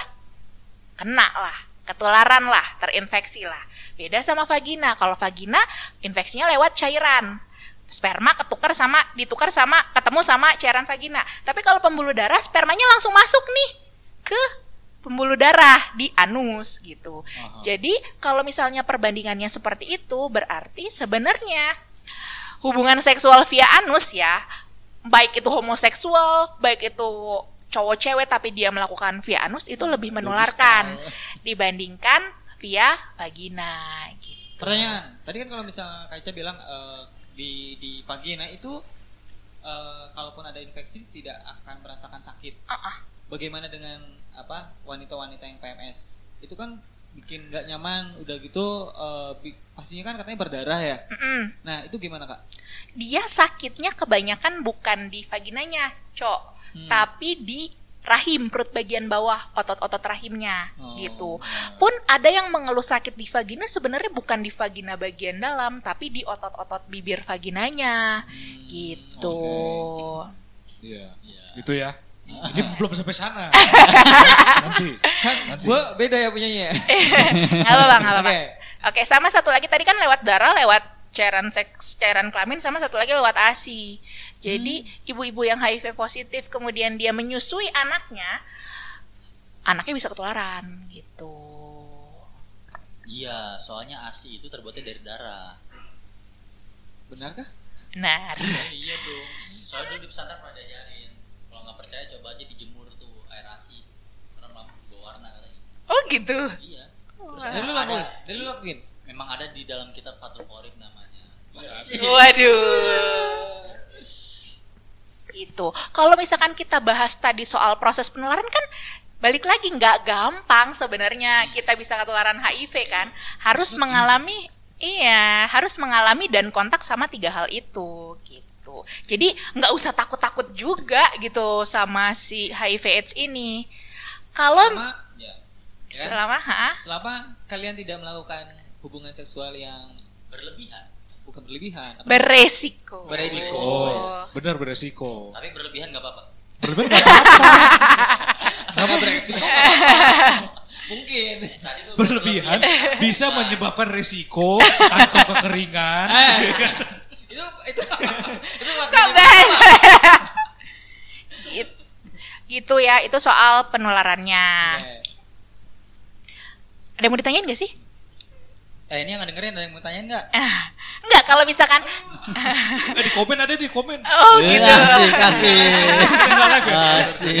kena lah, ketularan lah, terinfeksi lah. Beda sama vagina. Kalau vagina infeksinya lewat cairan. Sperma ketukar sama ditukar sama ketemu sama cairan vagina. Tapi kalau pembuluh darah spermanya langsung masuk nih ke pembuluh darah di anus gitu. Jadi kalau misalnya perbandingannya seperti itu berarti sebenarnya hubungan seksual via anus ya, baik itu homoseksual, baik itu cowok cewek tapi dia melakukan via anus itu lebih menularkan dibandingkan via vagina gitu. Pertanyaan, tadi kan kalau misalnya Kaica bilang eh, di di vagina itu eh, kalaupun ada infeksi tidak akan merasakan sakit. Uh-uh. Bagaimana dengan apa wanita-wanita yang PMS? Itu kan bikin nggak nyaman, udah gitu bi- pastinya kan katanya berdarah ya. Mm-mm. Nah itu gimana kak? Dia sakitnya kebanyakan bukan di vaginanya, cok, Hmm. tapi di rahim perut bagian bawah otot-otot rahimnya Oh. gitu. Pun ada yang mengeluh sakit di vagina sebenarnya bukan di vagina bagian dalam tapi di otot-otot bibir vaginanya Hmm, gitu. Iya. Iya. Itu ya. Ini belum sampai sana. Nanti. Kan gue beda ya punyanya. Nggak apa-apa, nggak apa-apa. Oke. Oke, sama satu lagi tadi kan lewat darah, lewat cairan seks, cairan kelamin, sama satu lagi lewat ASI. Jadi ibu-ibu yang HIV positif kemudian dia menyusui anaknya, anaknya bisa ketularan gitu. Iya, soalnya ASI itu terbuatnya dari darah. Benarkah? Benar. Eh, iya dong. Soalnya dulu di pesantren pernah diajarin. Kalau nggak percaya coba aja dijemur tuh air ASI. Karena lama berubah warna katanya. Oh gitu. Iya. Terus Dari lu ada- lakuin, dari lu lakuin. Memang ada di dalam kitab Fathul Qorib namanya. Waduh. Itu. Kalau misalkan kita bahas tadi soal proses penularan kan balik lagi nggak gampang sebenarnya kita bisa ketularan HIV kan. Harus mengalami iya, harus mengalami dan kontak sama tiga hal itu gitu. Jadi nggak usah takut-takut juga gitu sama si HIV AIDS ini. Kalau Sama Ya. selama ha? selama kalian tidak melakukan hubungan seksual yang Berlebihan. Bukan berlebihan, apa? beresiko. Beresiko. Oh, benar beresiko. Tapi berlebihan nggak apa-apa. Berlebihan nggak apa-apa. sama beresiko. Mungkin. Tadi tuh Berlebihan bisa menyebabkan resiko kantong kekeringan. itu itu itu Kok? Gitu. gitu ya, itu soal penularannya. Oke. Ada yang mau ditanyain gak sih? Eh ini yang nggak dengerin ada yang mau tanyain nggak? Enggak, kalau misalkan Eh, di komen ada di komen. Oh gitu. Kasih, kasih. Lagi. Kasih.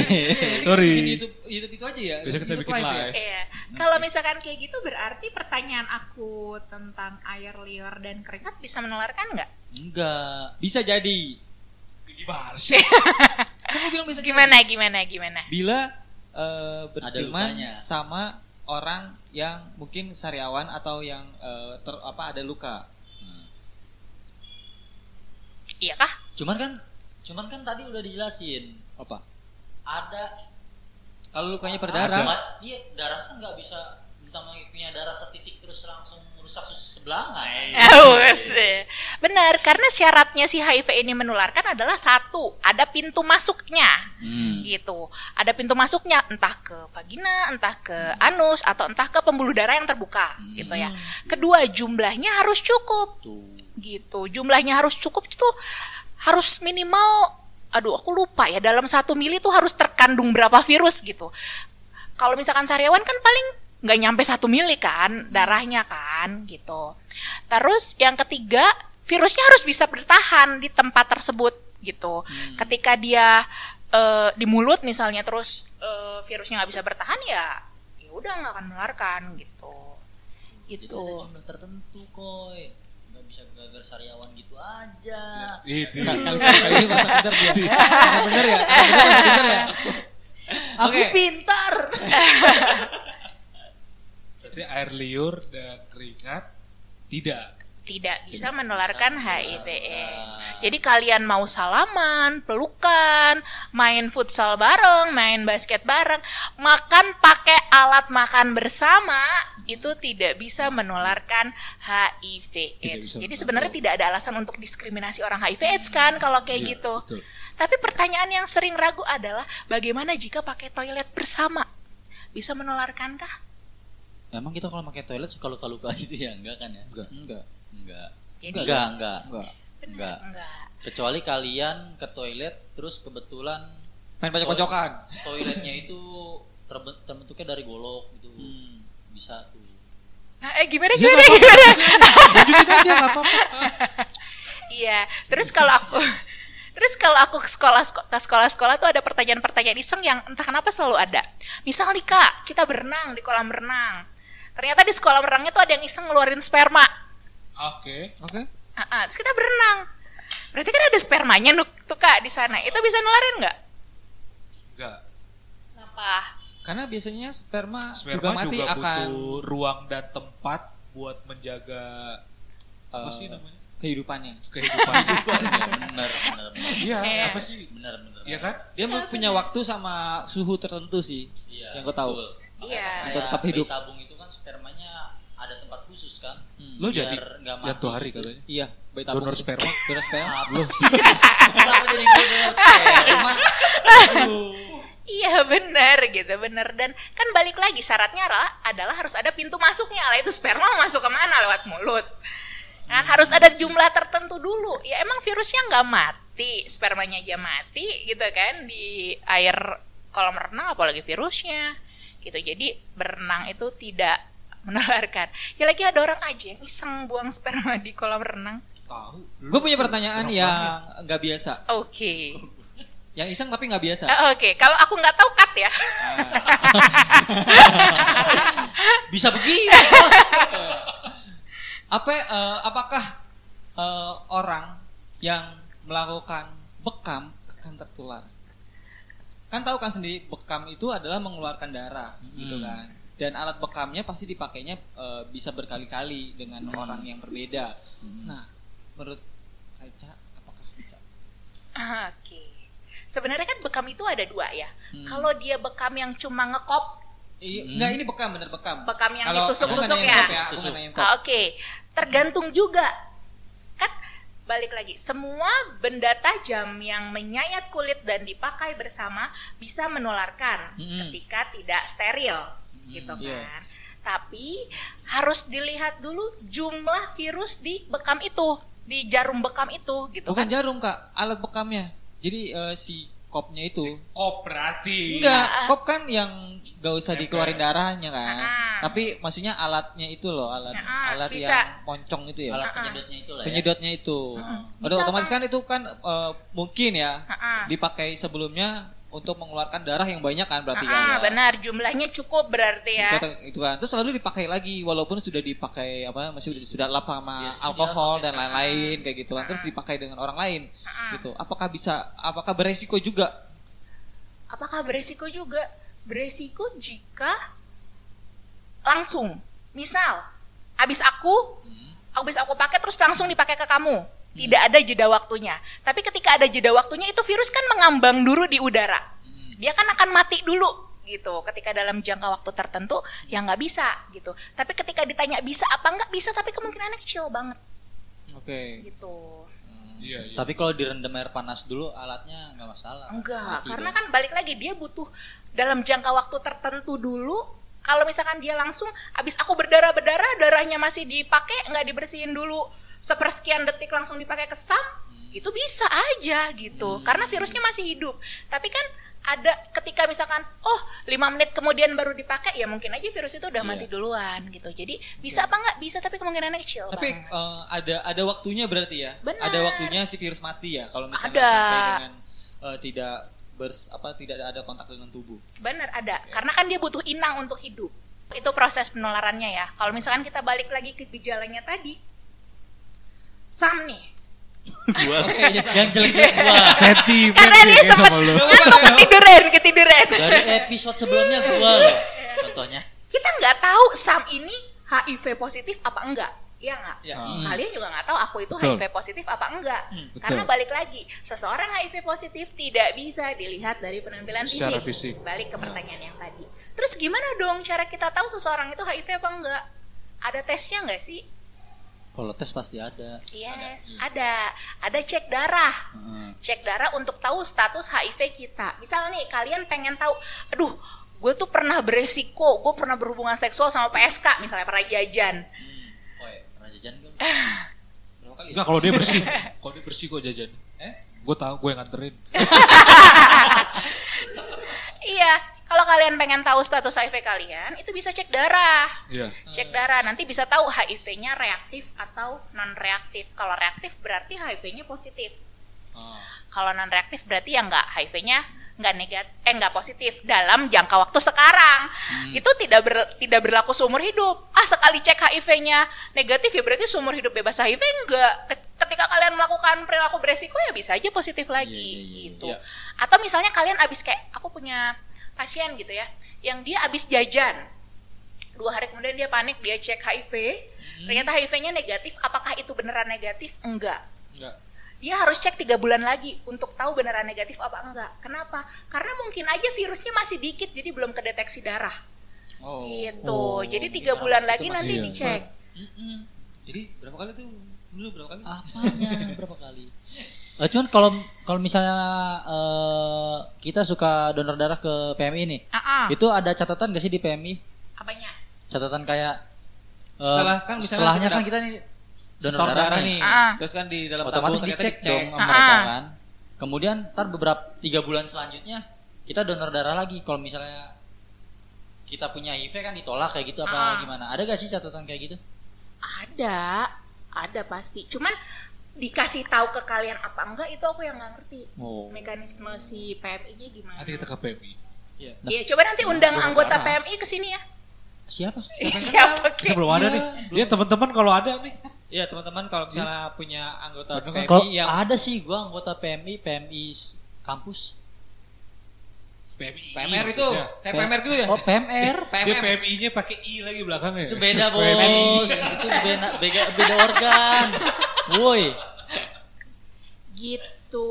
Sorry. YouTube YouTube itu aja ya. Bisa kita YouTube bikin ya? live. Iya. Kalau misalkan kayak gitu berarti pertanyaan aku tentang air liur dan keringat bisa menularkan nggak? Enggak. Bisa jadi. Gimana sih? Gue bilang bisa jadi. Gimana gimana gimana? Bila eh, berciuman sama orang yang mungkin sariawan atau yang eh, ter, apa ada luka. Iya kah? Cuman kan cuman kan tadi udah dijelasin. Apa? Ada Kalau lukanya berdarah. Iya, darah kan nggak bisa mentang punya darah setitik terus langsung merusak susu sebelah Aus. Benar, karena syaratnya si HIV ini menularkan adalah satu, ada pintu masuknya. Hmm. gitu. Ada pintu masuknya entah ke vagina, entah ke anus atau entah ke pembuluh darah yang terbuka gitu ya. Kedua, jumlahnya harus cukup. Gitu. Jumlahnya harus cukup itu harus minimal aduh aku lupa ya dalam satu mili tuh harus terkandung berapa virus gitu. Kalau misalkan sariawan kan paling nggak nyampe satu mili kan darahnya kan gitu. Terus yang ketiga virusnya harus bisa bertahan di tempat tersebut gitu. Ketika dia eh, di mulut misalnya terus eh, virusnya nggak bisa bertahan ya ya udah nggak akan menularkan gitu. Itu Gitu. ada jumlah tertentu koi. Nggak bisa gagal sariawan gitu aja. Itu. kali ini masa pintar dia. Ada bener ya? Bener masa pintar ya? Aku Oke. pintar. berarti air liur dan keringat tidak. tidak bisa menularkan HIV AIDS. Jadi kalian mau salaman, pelukan, main futsal bareng, main basket bareng, makan pakai alat makan bersama itu tidak bisa menularkan HIV AIDS. Jadi sebenarnya tidak ada alasan untuk diskriminasi orang HIV AIDS kan kalau kayak Iya, gitu. betul. Tapi pertanyaan yang sering ragu adalah bagaimana jika pakai toilet bersama? Bisa menularkankah? Emang kita kalau pakai toilet suka luka-luka gitu ya? Enggak kan ya? Enggak. Enggak. Enggak. Jadi Enggak, enggak. Enggak. Enggak. enggak. Kecuali kalian ke toilet terus kebetulan Main banyak pojokan. toiletnya itu terbe- terbentuknya dari golok gitu. Hmm. Bisa tuh. Nah, eh gimana Ya, gimana nggak gimana? Lanjutin aja nggak apa-apa. Iya, terus kalau aku Terus kalau aku ke sekolah ke sekolah-sekolah tuh ada pertanyaan-pertanyaan iseng yang entah kenapa selalu ada. Misal nih kak, kita berenang di kolam renang. Ternyata di sekolah renangnya tuh ada yang iseng ngeluarin sperma. Oke. Oke. Ah, ah, terus kita berenang. Berarti kan ada spermanya nuk tuh kak di sana. Itu bisa nularin nggak? Enggak. Kenapa? Karena biasanya sperma, Sperma juga mati juga akan butuh ruang dan tempat buat menjaga apa eh, sih namanya? kehidupannya. Kehidupan. benar, benar. Iya, Iya. apa sih? Benar, benar. Iya kan? Dia punya waktu sama suhu tertentu sih. Iya. yang gue tahu. Iya. Untuk tetap hidup. tabung itu kan spermanya ada tempat khusus kan? Lo Biar jadi nggak mati. jatuh hari katanya. Iya, bayi tabung. Donor sperma. Donor sperma. Kenapa jadi donor sperma? Iya benar gitu benar dan kan balik lagi syaratnya adalah, adalah harus ada pintu masuknya lah itu sperma masuk ke mana lewat mulut kan harus ada jumlah tertentu dulu ya emang virusnya nggak mati spermanya aja mati gitu kan di air kolam renang apalagi virusnya gitu jadi berenang itu tidak menularkan ya lagi ada orang aja yang iseng buang sperma di kolam renang Tahu. Gue punya pertanyaan yang nggak biasa. oke Yang iseng tapi nggak biasa. Eh, oke kalau aku nggak tahu cut ya Bisa begini, bos. Apa eh, apakah eh, orang yang melakukan bekam akan tertular? Kan tahu kan sendiri bekam itu adalah mengeluarkan darah gitu kan. Dan alat bekamnya pasti dipakainya eh, bisa berkali-kali dengan orang yang berbeda. Nah, menurut Aica apakah bisa? Oke. Sebenarnya kan bekam itu ada dua ya. Hmm. Kalau dia bekam yang cuma ngekop, Iya, enggak ini bekam bener bekam. Bekam yang ditusuk-tusuk ya? ah, oke. Tergantung juga. Kan balik lagi, semua benda tajam yang menyayat kulit dan dipakai bersama bisa menularkan Mm-mm. ketika tidak steril, gitu iya. kan. Tapi harus dilihat dulu jumlah virus di bekam itu, di jarum bekam itu, gitu Bukan kan. jarum kak, alat bekamnya. Jadi eh, si kopnya itu. Kok berarti? Enggak, kop kan yang gak usah Nempel. dikeluarin darahnya kan. Ah. Tapi maksudnya alatnya itu loh, alat Ah, alat bisa. yang moncong itu ya. Alat penyedotnya itu lah ya. Penyedotnya itu. Udah otomatis kan itu kan eh, mungkin ya Ah, dipakai sebelumnya untuk mengeluarkan darah yang banyak kan berarti Ah, kan. benar, jumlahnya cukup berarti ya. Itu, itu kan. Terus lalu dipakai lagi walaupun sudah dipakai apa masih sudah, sudah lap sama Biasa alkohol dan lain-lain kayak gitu kan. Terus dipakai dengan orang lain Ah. gitu. Apakah bisa apakah beresiko juga? Apakah beresiko juga? Beresiko jika langsung. Misal, habis aku, habis aku pakai terus langsung dipakai ke kamu. Tidak ada jeda waktunya. Tapi ketika ada jeda waktunya itu virus kan mengambang dulu di udara. Dia kan akan mati dulu gitu. Ketika dalam jangka waktu tertentu ya nggak bisa gitu. Tapi ketika ditanya bisa apa nggak bisa, tapi kemungkinannya kecil banget Oke. gitu. Iya, iya. Tapi kalau direndam air panas dulu alatnya nggak masalah. Enggak, Mati karena dong. kan balik lagi dia butuh dalam jangka waktu tertentu dulu. Kalau misalkan dia langsung habis aku berdarah-berdarah, darahnya masih dipakai, nggak dibersihin dulu. Sepersekian detik langsung dipakai kesam, itu bisa aja gitu. Karena virusnya masih hidup. Tapi kan ada ketika misalkan oh lima menit kemudian baru dipakai ya mungkin aja virus itu udah Iya. mati duluan gitu jadi bisa apa nggak bisa tapi kemungkinannya kecil Tapi banget. eh, ada ada waktunya berarti ya. Benar. Ada waktunya si virus mati ya kalau misalnya Ada. sampai dengan eh, tidak bers apa tidak ada kontak dengan tubuh. Benar ada, karena kan dia butuh inang untuk hidup. Itu proses penularannya ya. Kalau misalkan kita balik lagi ke gejalanya tadi, Sam nih, yang jelek-jelek gua. Sentimen karena dia ngantuk ketiduran, ketiduran. Dari episode sebelumnya gua loh. Contohnya. kita nggak tahu Sam ini HIV positif apa enggak. Iya nggak? Ya. Kalian juga nggak tahu aku itu Betul. HIV positif apa enggak. betul. Karena balik lagi, seseorang HIV positif tidak bisa dilihat dari penampilan Secara fisik. fisik. Balik ke pertanyaan yang tadi. Terus gimana dong cara kita tahu seseorang itu HIV apa enggak? Ada tesnya nggak sih? Kalau tes pasti ada. Yes, ada. Ada cek darah. Heeh. Cek darah untuk tahu status HIV kita. Misal nih kalian pengen tahu, aduh, gue tuh pernah beresiko, gue pernah berhubungan seksual sama PSK, misalnya pernah jajan. Oh ya, pernah jajan kan? Enggak kalau dia bersih. kalau dia bersih kok jajan. Eh? Gue tahu gue yang nganterin. Iya, kalau kalian pengen tahu status HIV kalian, itu bisa cek darah. Iya. Cek darah, nanti bisa tahu HIV-nya reaktif atau non reaktif. Kalau reaktif berarti HIV-nya positif. Oh. Kalau non reaktif berarti ya nggak HIV-nya nggak negatif eh nggak positif dalam jangka waktu sekarang itu tidak ber- tidak berlaku seumur hidup ah sekali cek HIV-nya negatif ya berarti seumur hidup bebas HIV enggak ketika kalian melakukan perilaku beresiko ya bisa aja positif lagi Iya, iya, iya, gitu iya. atau misalnya kalian abis kayak aku punya pasien gitu ya yang dia abis jajan dua hari kemudian dia panik dia cek HIV ternyata HIV-nya negatif apakah itu beneran negatif enggak Enggak. dia harus cek tiga bulan lagi untuk tahu beneran negatif apa enggak. Kenapa? Karena mungkin aja virusnya masih dikit, jadi belum kedeteksi darah. Oh. gitu. Oh, jadi tiga bulan lagi nanti ya. dicek. Mm-mm. Jadi berapa kali tuh? Dulu berapa kali? Apanya? Berapa kali? Eh, cuman kalau kalau misalnya eh, kita suka donor darah ke PMI nih, Ah, ah. itu ada catatan gak sih di PMI? Apanya? Catatan kayak eh, Setelah kan misalnya setelahnya kita kan kita nih donor darah, darah nih. nih. Ah. Terus kan di dalam Otomatis tabung dicek dong sama Ah, mereka kan. Kemudian ntar beberapa tiga bulan selanjutnya kita donor darah lagi. Kalau misalnya kita punya HIV kan ditolak kayak gitu apa Ah. gimana? Ada gak sih catatan kayak gitu? Ada, ada pasti. Cuman dikasih tahu ke kalian apa enggak itu aku yang nggak ngerti. Oh. Mekanisme si PMI-nya gimana? Nanti kita ke PMI. Iya. Iya, coba nanti undang Donor anggota. PMI ke sini ya. Siapa? Siapa Kita Ki? belum ada nih. Iya teman-teman kalau ada nih. Iya teman-teman kalau misalnya punya anggota kan? PMI yang ada sih gua anggota PMI, PMI kampus. PMI. PMR itu kayak PMR gitu ya? Oh, PMR. Dia PMM. PMI-nya pakai I lagi belakangnya. Itu beda. Bos. itu beda beda, beda organ. Woi. gitu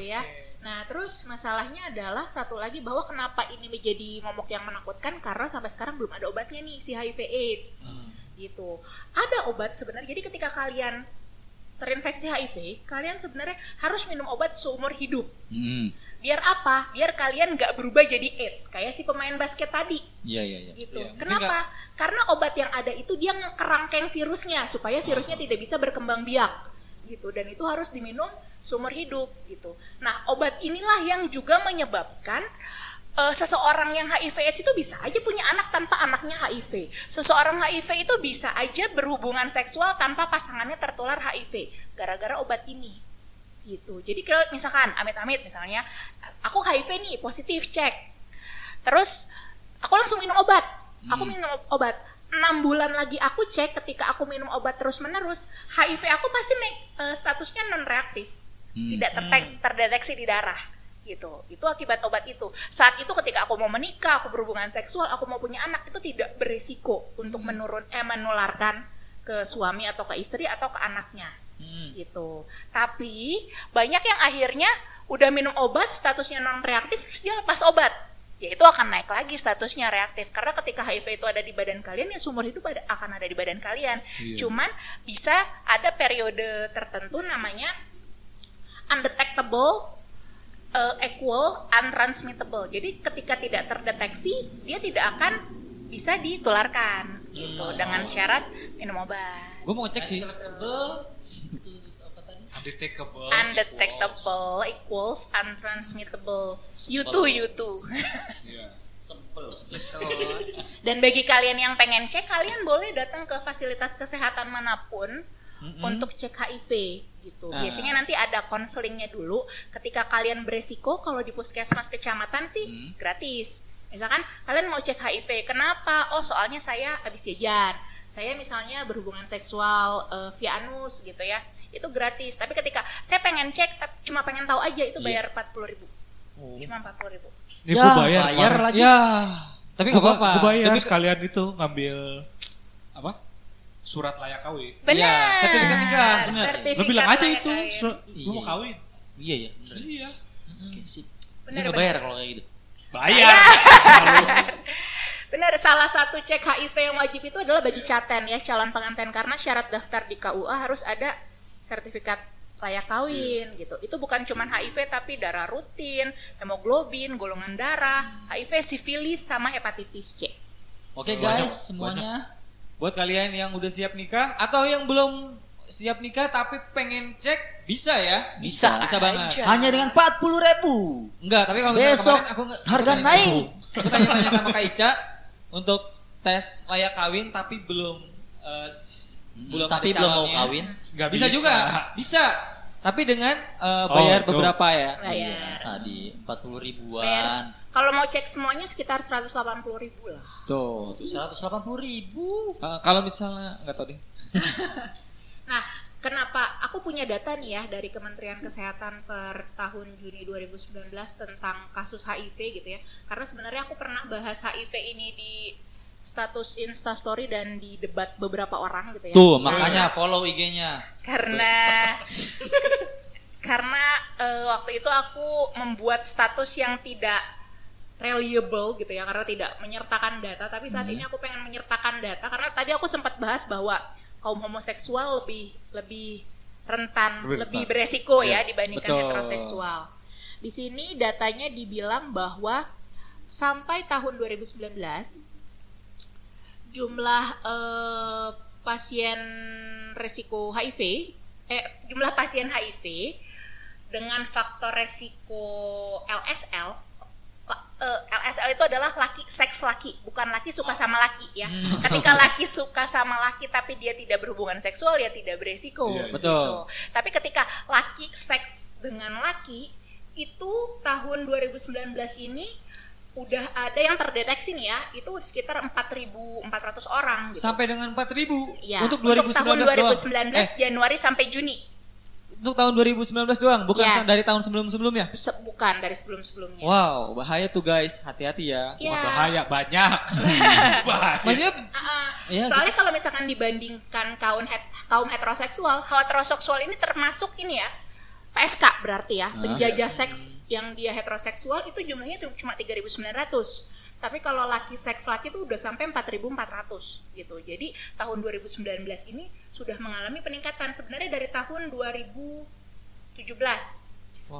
ya. Nah, terus masalahnya adalah satu lagi bahwa kenapa ini menjadi momok yang menakutkan karena sampai sekarang belum ada obatnya nih si HIV AIDS. Gitu. Ada obat sebenarnya. Jadi ketika kalian terinfeksi HIV, kalian sebenarnya harus minum obat seumur hidup. Hmm. Biar apa? Biar kalian nggak berubah jadi AIDS kayak si pemain basket tadi Iya, iya, iya. gitu. Mungkin Kenapa? Karena obat yang ada itu dia ngekerangkeng virusnya supaya virusnya tidak bisa berkembang biak gitu dan itu harus diminum seumur hidup gitu. Nah, obat inilah yang juga menyebabkan eh, seseorang yang HIV AIDS itu bisa aja punya anak tanpa anaknya HIV. Seseorang HIV itu bisa aja berhubungan seksual tanpa pasangannya tertular HIV gara-gara obat ini. Gitu. Jadi kalau misalkan amit-amit misalnya aku HIV nih positif cek. Terus aku langsung minum obat. Aku minum obat. Enam bulan lagi aku cek ketika aku minum obat terus menerus HIV aku pasti naik eh, statusnya non reaktif Hmm. tidak terdeteksi di darah gitu itu akibat obat itu saat itu ketika aku mau menikah aku berhubungan seksual aku mau punya anak itu tidak berisiko untuk menurun eh menularkan ke suami atau ke istri atau ke anaknya Hmm. gitu. Tapi banyak yang akhirnya udah minum obat statusnya non reaktif dia lepas obat. Ya itu akan naik lagi statusnya reaktif karena ketika HIV itu ada di badan kalian ya seumur hidup ada, akan ada di badan kalian. Iya. Cuman bisa ada periode tertentu namanya undetectable uh, equal untransmittable. Jadi ketika tidak terdeteksi dia tidak akan bisa ditularkan gitu dengan syarat minum obat. Gue mau ngecek sih. Undetectable. undetectable equals untransmittable you too you too Iya. Sebel. dan bagi kalian yang pengen cek kalian boleh datang ke fasilitas kesehatan mana pun untuk cek HIV gitu Ah. biasanya nanti ada konselingnya dulu ketika kalian beresiko kalau di puskesmas kecamatan sih gratis misalkan kalian mau cek HIV kenapa oh soalnya saya habis jajan saya misalnya berhubungan seksual eh, via anus gitu ya itu gratis tapi ketika saya pengen cek tapi cuma pengen tahu aja itu bayar empat puluh ribu cuma empat puluh ribu Ini Ya, bayar. bayar lagi. Ya. Tapi nggak apa-apa. Tapi sekalian itu ngambil apa? Surat layak kawin. Benar. Iya, sertifikat nikah, benar. Sertifikat Lu bilang aja itu, Iya, lu mau iya. kawin. Iya ya. bener. Iya. Oke sip. Ini nggak bayar kalau kayak gitu. Bayar. Benar, salah satu cek HIV yang wajib itu adalah baju caten ya calon pengantin karena syarat daftar di KUA harus ada sertifikat layak kawin gitu. Itu bukan cuman HIV tapi darah rutin, hemoglobin, golongan darah, HIV, sifilis sama hepatitis C. Oke Banyak, guys, semuanya. Buat kalian yang udah siap nikah atau yang belum siap nikah tapi pengen cek bisa ya? Bisa. Bisa banget. Aja. Hanya dengan 40 ribu. Enggak, tapi kalau Besok kemarin aku nge- harga aku tanya- naik. Aku tanya-tanya sama Kak Ica untuk tes layak kawin tapi belum s- belum tapi ada belum mau kawin. Nggak bisa, juga, bisa. Tapi dengan eh, bayar tuh. beberapa ya. Bayar. Tadi 40 ribuan. Bayar. Kalau mau cek semuanya sekitar 180 ribu lah. Tuh. Tuh 180 ribu. Eh, kalau misalnya nggak tahu deh. Nah, kenapa aku punya data nih ya dari Kementerian Kesehatan per tahun Juni 2019 tentang kasus HIV gitu ya. Karena sebenarnya aku pernah bahas HIV ini di status Instastory dan di debat beberapa orang gitu ya. Tuh, makanya follow IG-nya. Karena karena eh, waktu itu aku membuat status yang tidak reliable gitu ya karena tidak menyertakan data tapi saat Hmm. ini aku pengen menyertakan data karena tadi aku sempat bahas bahwa kaum homoseksual lebih lebih rentan Lebih beresiko ya dibandingkan Betul. heteroseksual di sini datanya dibilang bahwa sampai tahun 2019 jumlah eh, pasien resiko HIV eh jumlah pasien HIV dengan faktor resiko LSL la- eh, LSL itu adalah laki seks laki bukan laki suka sama laki ya ketika laki suka sama laki tapi dia tidak berhubungan seksual ya tidak beresiko Iya, iya. Betul. gitu. tapi ketika laki seks dengan laki itu tahun 2019 ini udah ada yang terdeteksi nih ya itu sekitar 4.400 orang gitu. Sampai dengan 4000 Ya, untuk 2019 tahun doang. 2019 Eh, Januari sampai Juni untuk tahun 2019 doang, bukan Yes. dari tahun sebelum-sebelumnya. Se- bukan dari sebelum-sebelumnya. Wow, bahaya tuh guys, hati-hati ya. Iya. Wah, bahaya banyak. bahaya. Maksudnya Ah, ah. Iya, Soalnya kalau misalkan dibandingkan kaum het kaum heteroseksual, heteroseksual ini termasuk ini ya PSK berarti ya penjajah seks yang dia heteroseksual itu jumlahnya cuma- cuma 3.900 tapi kalau laki seks laki itu udah sampai 4.400 gitu. Jadi tahun 2019 ini sudah mengalami peningkatan sebenarnya dari tahun 2017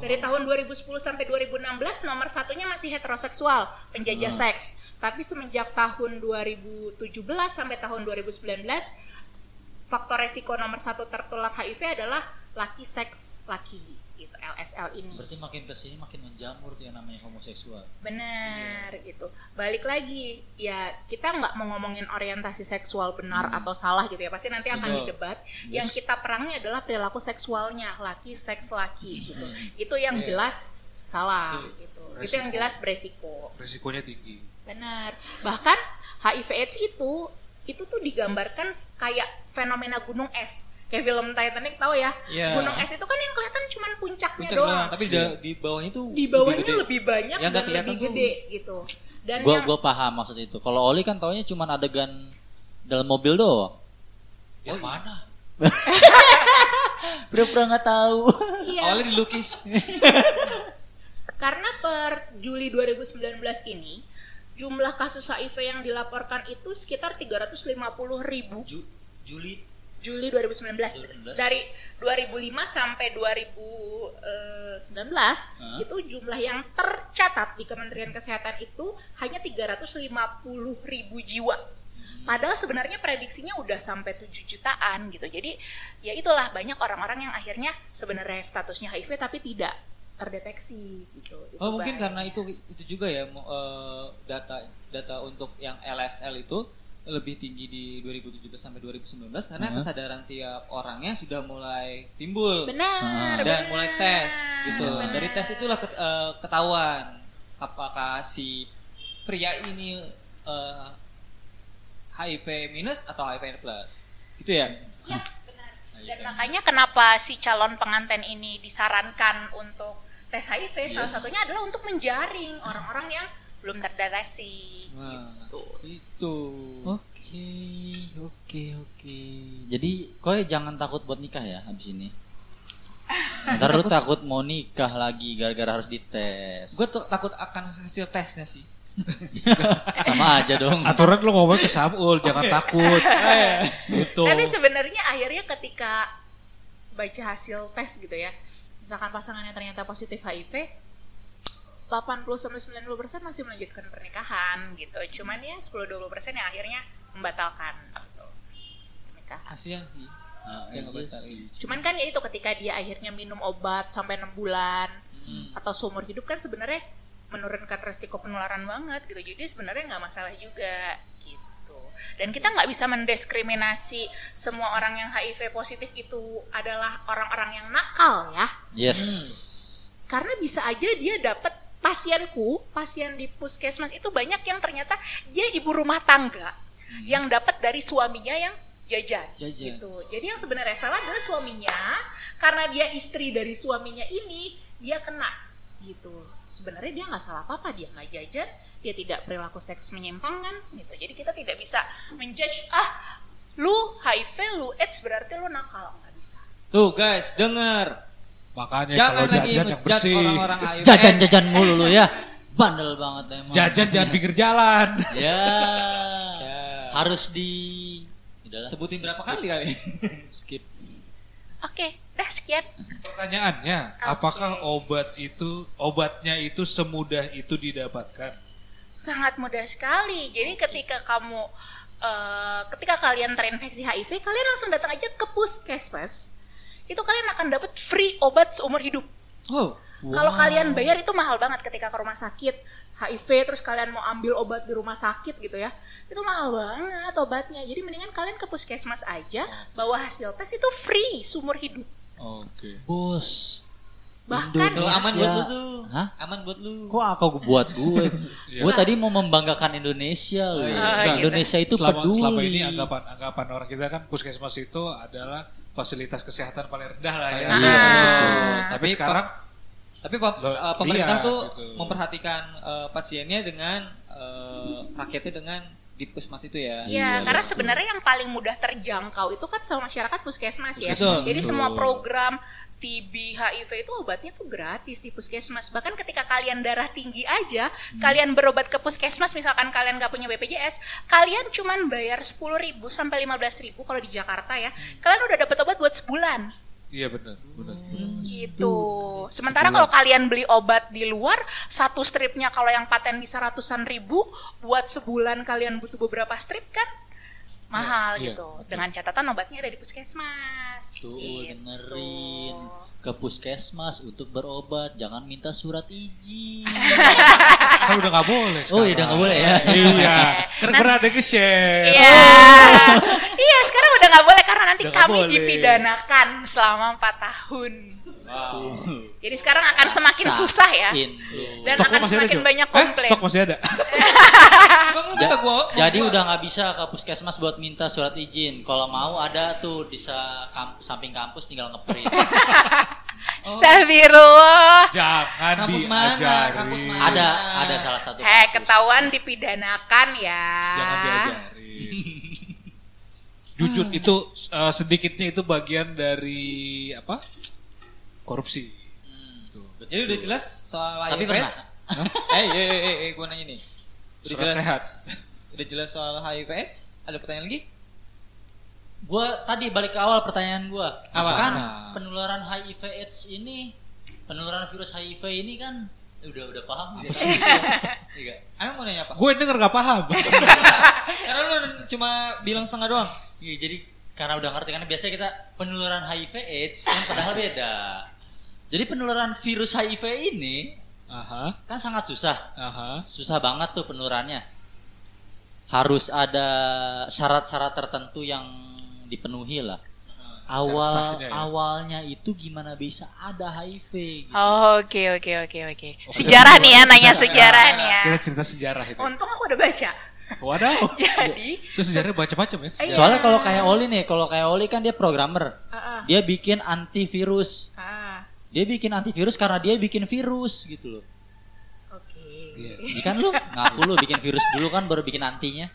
dari tahun 2010 sampai 2016 nomor satunya masih heteroseksual penjajah seks. Tapi semenjak tahun 2017 sampai tahun 2019 faktor resiko nomor satu tertular HIV adalah laki seks laki gitu LSL ini. Berarti makin ke sini makin menjamur tuh yang namanya homoseksual. benar gitu. Balik lagi ya kita nggak mau ngomongin orientasi seksual benar atau salah gitu ya. Pasti nanti akan Betul. didebat. Yang kita perangi adalah perilaku seksualnya laki seks laki gitu. Itu yang Iya. jelas salah Itu gitu. Itu resiko. yang jelas beresiko. Resikonya tinggi. benar. Bahkan HIV AIDS itu itu tuh digambarkan kayak fenomena gunung es kayak film Titanic tahu ya Iya. gunung es itu kan yang kelihatan cuma puncaknya puncak doang tapi di, di bawahnya tuh di bawahnya gede. lebih banyak Yang dan lebih tuh- gede gitu dan Gua yang gua paham maksud itu. Kalau Oli kan taunya cuma adegan dalam mobil doang. Yang mana? Pura-pura nggak tahu. iya, Awalnya dilukis. karena per Juli 2019 ini jumlah kasus HIV yang dilaporkan itu sekitar 350 ribu Ju- Juli Juli 2019 2019. dari 2005 sampai 2019 itu jumlah yang tercatat di Kementerian Kesehatan itu hanya 350 ribu jiwa. Padahal sebenarnya prediksinya udah sampai 7 jutaan gitu. Jadi ya itulah banyak orang-orang yang akhirnya sebenarnya statusnya HIV tapi tidak terdeteksi gitu. Itu Oh mungkin bahaya. karena itu itu juga ya eh, data data untuk yang LSL itu lebih tinggi di 2017 sampai 2019 karena Hmm. kesadaran tiap orangnya sudah mulai timbul benar dan benar, mulai tes gitu. benar. Dari tes itulah ket- eh, ketahuan apakah si pria ini eh, HIV minus atau HIV plus. Gitu ya? Ya, benar. Dan makanya kenapa si calon pengantin ini disarankan untuk tes HIV salah Yes. satunya adalah untuk menjaring orang-orang yang belum terdeteksi. Nah, Gitu. itu. Oke, oke, oke. Jadi, kau jangan takut buat nikah ya habis ini. Ntar lu takut mau nikah lagi gara-gara harus dites. Gue tuh takut akan hasil tesnya sih. Sama aja dong. Aturan lu ngomong ke Samul, jangan takut. gitu. Tapi sebenarnya akhirnya ketika baca hasil tes gitu ya, misalkan pasangannya ternyata positif HIV, 80 sampai 90 persen masih melanjutkan pernikahan gitu. Cuman ya 10-20 persen yang akhirnya membatalkan gitu, pernikahan. Kasihan sih. Ah, Yang iya sih. Cuman kan ya itu ketika dia akhirnya minum obat sampai 6 bulan Hmm. atau seumur hidup kan sebenarnya menurunkan resiko penularan banget gitu. Jadi sebenarnya nggak masalah juga gitu. Dan kita nggak bisa mendiskriminasi semua orang yang HIV positif itu adalah orang-orang yang nakal ya. Yes. Karena bisa aja dia dapat pasienku, pasien di puskesmas itu banyak yang ternyata dia ibu rumah tangga yang dapat dari suaminya yang jajan, Jajan. gitu. Jadi yang sebenarnya salah adalah suaminya karena dia istri dari suaminya ini dia kena gitu. Sebenarnya dia nggak salah apa-apa, dia nggak jajan, dia tidak perilaku seks menyimpangkan gitu. Jadi kita tidak bisa menjudge ah lu HIV, lu AIDS berarti lu nakal nggak bisa. Tuh guys, denger. Makanya Jangan kalau lagi jajan yang bersih. orang-orang. Jajan-jajan mulu lu ya. Bandel banget emang. Jajan jangan pinggir jalan. Ya. Ya. Harus di Udahlah. Sebutin berapa kali kali? Skip. Oke, dah sekian. Pertanyaannya, apakah obat itu obatnya itu semudah itu didapatkan? sangat mudah sekali. Jadi ketika kamu eh, ketika kalian terinfeksi HIV, kalian langsung datang aja ke puskesmas. Itu kalian akan dapat free obat seumur hidup. Oh. Kalau kalian bayar itu mahal banget ketika ke rumah sakit HIV terus kalian mau ambil obat di rumah sakit gitu ya. Itu mahal banget obatnya. Jadi mendingan kalian ke puskesmas aja bawa hasil tes itu free seumur hidup. Oke. Bos. Bahkan Tuh, aman buat lu Indonesia. tuh. Hah? Aman buat lu. Kok aku buat gue? Iya. gue tadi mau membanggakan Indonesia loh. iya. Indonesia itu selama, peduli. selama ini anggapan anggapan orang kita kan puskesmas itu adalah fasilitas kesehatan paling rendah lah ya. Iya. Gitu. Tapi Tapi sekarang Tapi pem- Lo- eh, pemerintah iya, tuh gitu. memperhatikan eh, pasiennya dengan eh, rakyatnya dengan di puskesmas itu ya. Iya, karena sebenarnya yang paling mudah terjangkau itu kan sama masyarakat puskesmas ya. Betul. Jadi semua program TB, HIV itu obatnya tuh gratis di puskesmas. Bahkan ketika kalian darah tinggi aja, kalian berobat ke puskesmas, misalkan kalian nggak punya BPJS, kalian cuman bayar 10.000 sampai 15.000 kalau di Jakarta ya. Kalian udah dapat obat buat sebulan iya benar, benar. gitu. Sementara kalau kalian beli obat di luar, satu stripnya kalau yang paten bisa ratusan ribu, buat sebulan kalian butuh beberapa strip kan mahal Iya, gitu. iya. Dengan catatan obatnya ada di puskesmas. Tuh gitu. dengerin ke puskesmas untuk berobat jangan minta surat izin Kan udah nggak boleh. oh iya udah nggak boleh ya Iya. Kan pernah ada nge-share. Iya, iya sekarang udah nggak boleh karena nanti Udah kami boleh. dipidanakan selama empat tahun. Jadi sekarang akan semakin susah ya, Sain lu. dan Stoknya akan masih ada, semakin Jo? banyak Eh, komplain. stok masih ada. Ja- gua. jadi udah nggak bisa ke puskesmas buat minta surat izin kalau mau ada tuh di kamp- samping kampus tinggal ngeprint Astagfirullah. Jangan Kampus mana? diajari. Kampus mana? ada ada salah satu kampus. ketahuan dipidanakan ya. Jangan diajari. Jujur itu eh, sedikitnya itu bagian dari apa? Korupsi. Tuh. Jadi udah jelas soal tapi HIV. pernah Eh, eh, eh, eh, eh, gua nanya nih. Udah Surat jelas sehat. Udah jelas soal HIV AIDS? Ada pertanyaan lagi? gua tadi balik ke awal pertanyaan gua Apa? kan Nah. penularan HIV AIDS ini penularan virus HIV ini kan udah udah paham sih Iya. Emang mau nanya apa? Gue denger gak paham. Karena lu cuma bilang setengah doang. Iya, jadi karena udah ngerti kan biasanya kita penularan HIV AIDS kan padahal beda. Jadi penularan virus HIV ini Aha, kan sangat susah. aha. Susah banget tuh penularannya. Harus ada syarat-syarat tertentu yang dipenuhi lah. Awal ya. awalnya itu gimana bisa ada HIV gitu. Oh, Oke oke oke oke. Sejarah nih ya, nanya sejarah nih ya. Kita cerita sejarah itu. Untung aku udah baca. Waduh. Jadi, Itu sejarahnya macam-macam ya. Iya. Soalnya kalau kayak Oli nih, kalau kayak Oli kan dia programmer. Ah, ah. Dia bikin antivirus. ah, Dia bikin antivirus karena dia bikin virus gitu loh. oke. Iya. Iya kan lu ngaku lu bikin virus dulu kan baru bikin antinya.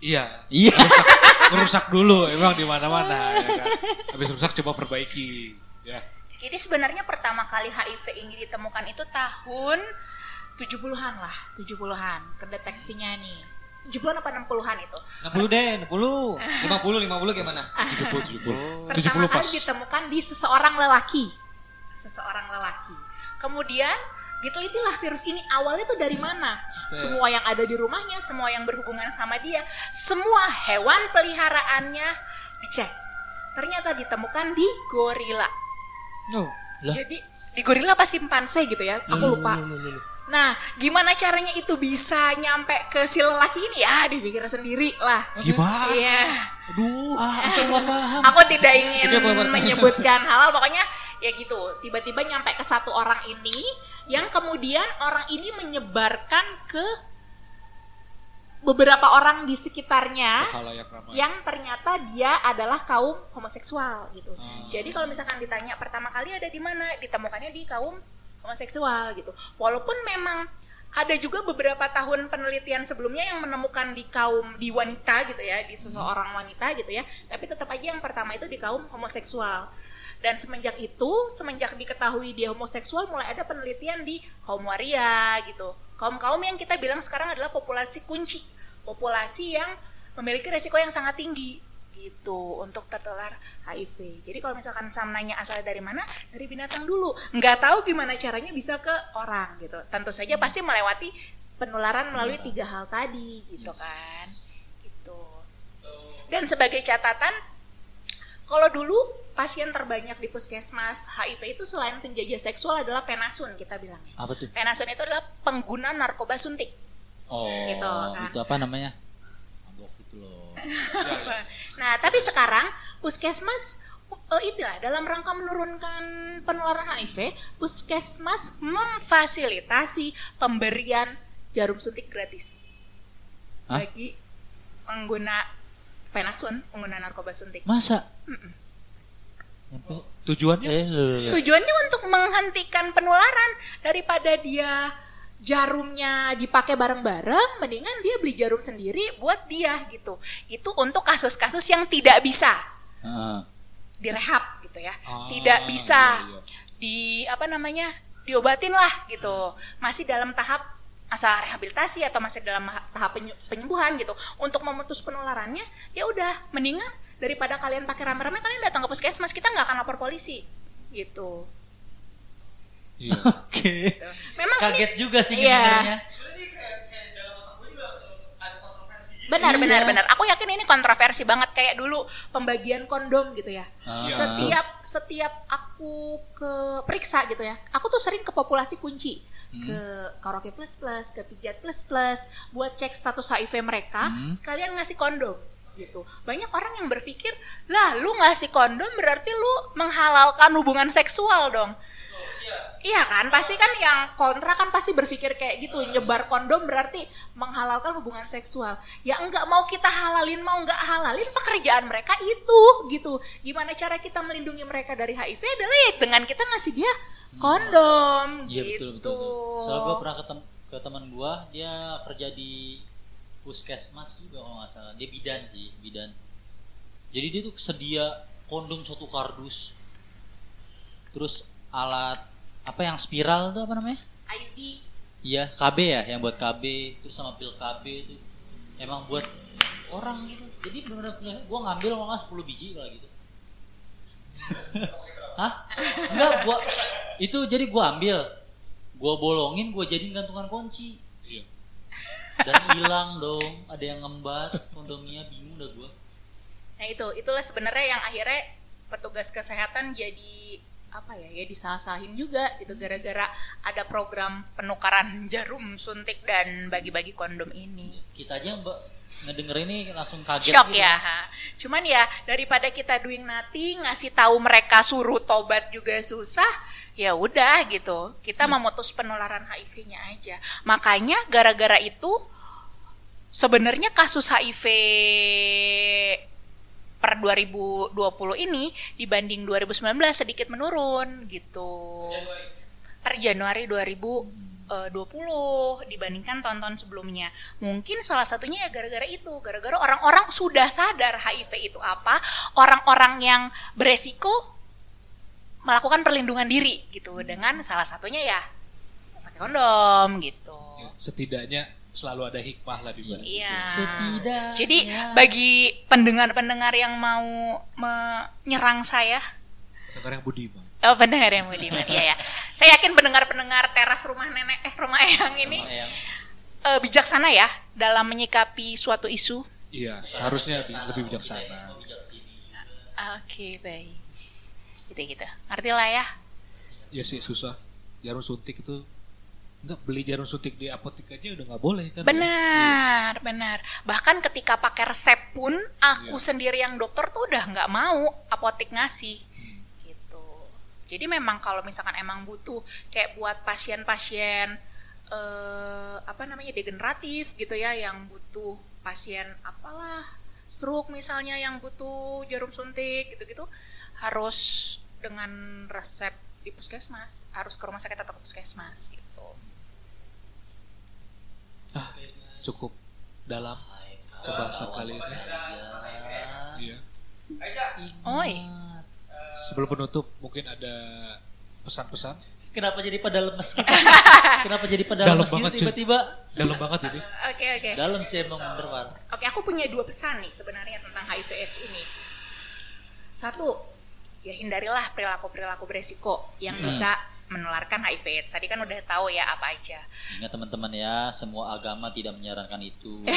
Iya. Iya. Rusak, rusak dulu emang di mana-mana ya kan. Habis rusak coba perbaiki. Ya. Jadi sebenarnya pertama kali HIV ini ditemukan itu tahun 70-an lah, 70-an kedeteksinya nih. 70-an apa 60-an itu. 60 deh, 60. 50, 50 gimana? 70 70. Pertama 70 pas. kali ditemukan di seseorang lelaki. Seseorang lelaki. Kemudian ditelitilah virus ini awalnya tuh dari mana? Semua yang ada di rumahnya, semua yang berhubungan sama dia, semua hewan peliharaannya dicek. Ternyata ditemukan di gorila. Oh. Lah. Jadi di gorila apa simpanse gitu ya? Aku lupa. Nah, gimana caranya itu bisa nyampe ke si lelaki ini ya? Dipikir sendiri lah. Gimana? Iya. Aduh. Aku tidak ingin boleh. menyebutkan halal, pokoknya ya gitu. Tiba-tiba nyampe ke satu orang ini, yang kemudian orang ini menyebarkan ke beberapa orang di sekitarnya yang ternyata dia adalah kaum homoseksual gitu. Jadi kalau misalkan ditanya pertama kali ada di mana, ditemukannya di kaum homoseksual gitu. Walaupun memang ada juga beberapa tahun penelitian sebelumnya yang menemukan di kaum di wanita gitu ya, di seseorang wanita gitu ya. Tapi tetap aja yang pertama itu di kaum homoseksual. Dan semenjak itu, semenjak diketahui dia homoseksual, mulai ada penelitian di kaum waria gitu. Kaum-kaum yang kita bilang sekarang adalah populasi kunci, populasi yang memiliki resiko yang sangat tinggi gitu untuk tertular HIV. Jadi kalau misalkan Sam nanya asalnya dari mana, dari binatang dulu. Nggak tahu gimana caranya bisa ke orang gitu. Tentu saja pasti melewati penularan melalui tiga hal tadi gitu kan. Gitu. Dan sebagai catatan, kalau dulu pasien terbanyak di puskesmas HIV itu selain penjajah seksual adalah penasun kita bilangnya. Apa tuh? Penasun itu adalah pengguna narkoba suntik. Oh, Gitu, kan. itu apa namanya? Itu loh. Nah, tapi sekarang puskesmas eh, itulah dalam rangka menurunkan penularan HIV, puskesmas memfasilitasi pemberian jarum suntik gratis Hah? bagi pengguna penasun, pengguna narkoba suntik. Masa? Nyampe Tujuannya? eh. Tujuannya untuk menghentikan penularan daripada dia jarumnya dipakai bareng-bareng, mendingan dia beli jarum sendiri buat dia gitu. Itu untuk kasus-kasus yang tidak bisa direhab gitu ya. Ah, tidak bisa iya, iya. di apa namanya diobatin lah gitu. Masih dalam tahap masa rehabilitasi atau masih dalam ha- tahap penyembuhan gitu. Untuk memutus penularannya ya udah mendingan daripada kalian pakai rame-rame kalian datang ke puskesmas kita nggak akan lapor polisi gitu Iya. Oke. memang ini Kaget juga sih Iya. ngedengarnya. benar Iya. benar benar aku yakin ini kontroversi banget kayak dulu pembagian kondom gitu ya Ah. setiap setiap aku ke periksa gitu ya aku tuh sering ke populasi kunci Hmm. ke karaoke plus plus ke pijat plus plus buat cek status HIV mereka Hmm. sekalian ngasih kondom gitu banyak orang yang berpikir lah lu ngasih kondom berarti lu menghalalkan hubungan seksual dong Iya kan, pasti kan yang kontra kan pasti berpikir kayak gitu, nyebar kondom berarti menghalalkan hubungan seksual. Ya enggak mau kita halalin, mau enggak halalin pekerjaan mereka itu gitu. Gimana cara kita melindungi mereka dari HIV adalah ya dengan kita ngasih dia kondom Iya gitu. betul betul. betul. Soalnya gue pernah ketemu ke teman gue, dia kerja di puskesmas juga kalau nggak salah. Dia bidan sih, bidan. Jadi dia tuh sedia kondom satu kardus. Terus alat apa yang spiral tuh apa namanya? IUD Iya, KB ya, yang buat KB, terus sama pil KB itu emang buat orang gitu. Jadi benar-benar punya, gua ngambil kalau nggak 10 biji kalau gitu. Hah? Enggak, gua itu jadi gua ambil, gua bolongin, gua jadiin gantungan kunci. Iya. Dan hilang dong, ada yang ngembat kondomnya, bingung dah gua. Nah itu, itulah sebenarnya yang akhirnya petugas kesehatan jadi apa ya ya disalah-salahin juga gitu gara-gara ada program penukaran jarum suntik dan bagi-bagi kondom ini. Kita aja mbak ngedenger ini langsung kaget Shock gitu. ya. ha. Cuman ya daripada kita doing nothing ngasih tahu mereka suruh tobat juga susah, ya udah gitu. Kita memutus penularan HIV-nya aja. Makanya gara-gara itu sebenarnya kasus HIV per 2020 ini dibanding 2019 sedikit menurun gitu. Per Januari 2000 eh, 20 dibandingkan tahun-tahun sebelumnya. Mungkin salah satunya ya gara-gara itu, gara-gara orang-orang sudah sadar HIV itu apa, orang-orang yang beresiko melakukan perlindungan diri gitu dengan salah satunya ya pakai kondom gitu. Ya, setidaknya selalu ada hikmah lah di balik. Iya. Setidaknya. Jadi bagi pendengar-pendengar yang mau menyerang saya, Pendengar yang budiman. oh pendengar yang budiman, iya ya. Saya yakin pendengar-pendengar teras rumah nenek, eh rumah eyang ini Yang eh, bijaksana ya dalam menyikapi suatu isu. Iya, harusnya bi- lebih bijaksana. Oke baik, gitu gitu. Ngerti lah ya. Ya sih susah. Jarum suntik itu enggak beli jarum suntik di apotek aja udah nggak boleh kan? Benar, benar. Bahkan ketika pakai resep pun, aku Iya. sendiri yang dokter tuh udah nggak mau apotek ngasih. Gitu. Jadi memang kalau misalkan emang butuh kayak buat pasien-pasien eh, apa namanya degeneratif gitu ya, yang butuh pasien apalah stroke misalnya yang butuh jarum suntik gitu-gitu harus dengan resep di puskesmas, harus ke rumah sakit atau ke puskesmas gitu. Ah, cukup dalam pembahasan kali ini. Iya. Oi. Sebelum penutup mungkin ada pesan-pesan Kenapa jadi pada lemes gitu? Kenapa jadi pada Dalam lemes gitu banget, tiba-tiba? dalam banget ini. Oke oke. Dalam sih emang bener. Oke, aku punya dua pesan nih sebenarnya tentang HIV AIDS ini. Satu, ya hindarilah perilaku-perilaku beresiko yang bisa menularkan HIV AIDS. Tadi kan udah tahu ya apa aja. Ingat teman-teman ya, semua agama tidak menyarankan itu.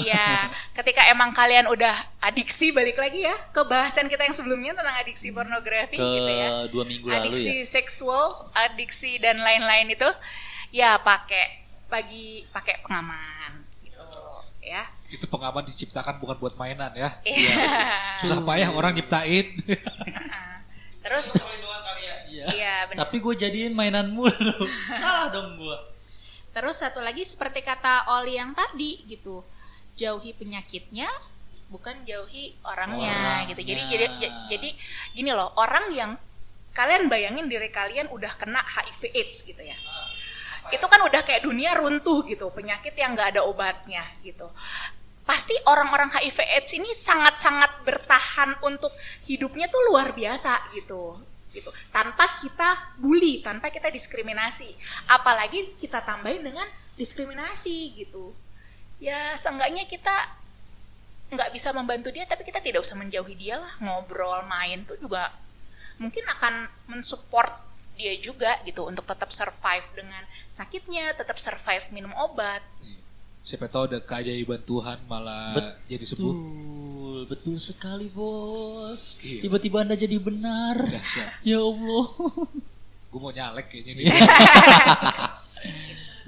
Iya, ketika emang kalian udah adiksi balik lagi ya ke bahasan kita yang sebelumnya tentang adiksi pornografi Ke gitu ya. dua minggu lalu adiksi ya. seksual, adiksi dan lain-lain itu ya pakai bagi pakai pengaman gitu ya. Itu pengaman diciptakan bukan buat mainan ya. Iya. Susah payah orang nyiptain. Terus Iya. Iya, benar. Tapi gue jadiin mainan mulu. Salah dong gue. Terus satu lagi seperti kata Oli yang tadi gitu. Jauhi penyakitnya bukan jauhi orangnya, Orangnya. gitu. Jadi jadi jadi gini loh, orang yang kalian bayangin diri kalian udah kena HIV AIDS gitu ya. Itu kan udah kayak dunia runtuh gitu, penyakit yang nggak ada obatnya gitu. Pasti orang-orang HIV AIDS ini sangat-sangat bertahan untuk hidupnya tuh luar biasa gitu gitu. Tanpa kita bully tanpa kita diskriminasi. Apalagi kita tambahin dengan diskriminasi gitu. Ya seenggaknya kita nggak bisa membantu dia tapi kita tidak usah menjauhi dia lah. Ngobrol main tuh juga mungkin akan mensupport dia juga gitu untuk tetap survive dengan sakitnya tetap survive minum obat. Siapa tahu ada keajaiban Tuhan malah jadi sembuh. Betul, betul sekali bos. Iya. Tiba-tiba anda jadi benar. Dahsyat. Ya Allah. Gue mau nyalek kayaknya nih.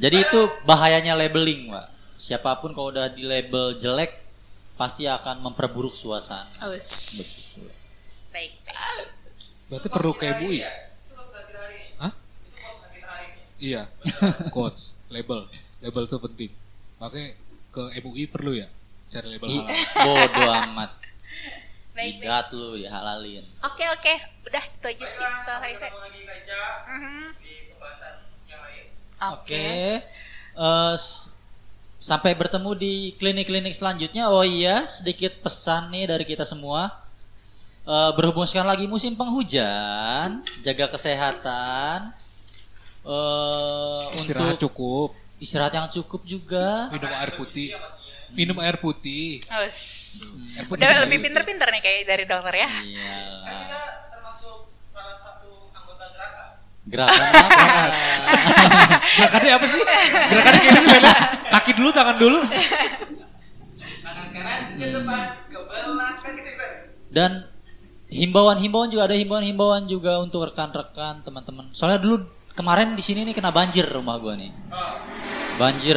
Jadi itu bahayanya labeling, Pak. Siapa pun kalau udah di label jelek pasti akan memperburuk suasana. oh, s- baik baik. Berarti perlu ke MUI. Hah? Iya. Coach, label. Label itu penting. Makanya ke MUI perlu ya cari label halal. bodoh amat. baik baik Jidat lu dihalalin. oke oke udah itu aja sih soal HIV Mhm. oke Oke. Eh, sampai bertemu di klinik-klinik selanjutnya. Oh iya, sedikit pesan nih dari kita semua. Eh, berhubung sekarang lagi musim penghujan, jaga kesehatan. Eh, Istirahat untuk cukup. istirahat yang cukup juga. Minum air putih. Minum air putih. Oh, Air putih udah lebih pinter-pinter nih kayak dari dokter ya Iyalah. termasuk salah satu anggota gerakan. Gerakan apa? Gerakannya apa sih? Gerakannya kayak gini sepeda. Kaki dulu, tangan dulu. Tangan kanan ke depan, ke belakang gitu kan. Dan himbauan-himbauan juga ada himbauan-himbauan juga untuk rekan-rekan teman-teman. Soalnya dulu kemarin di sini nih kena banjir rumah gua nih. Banjir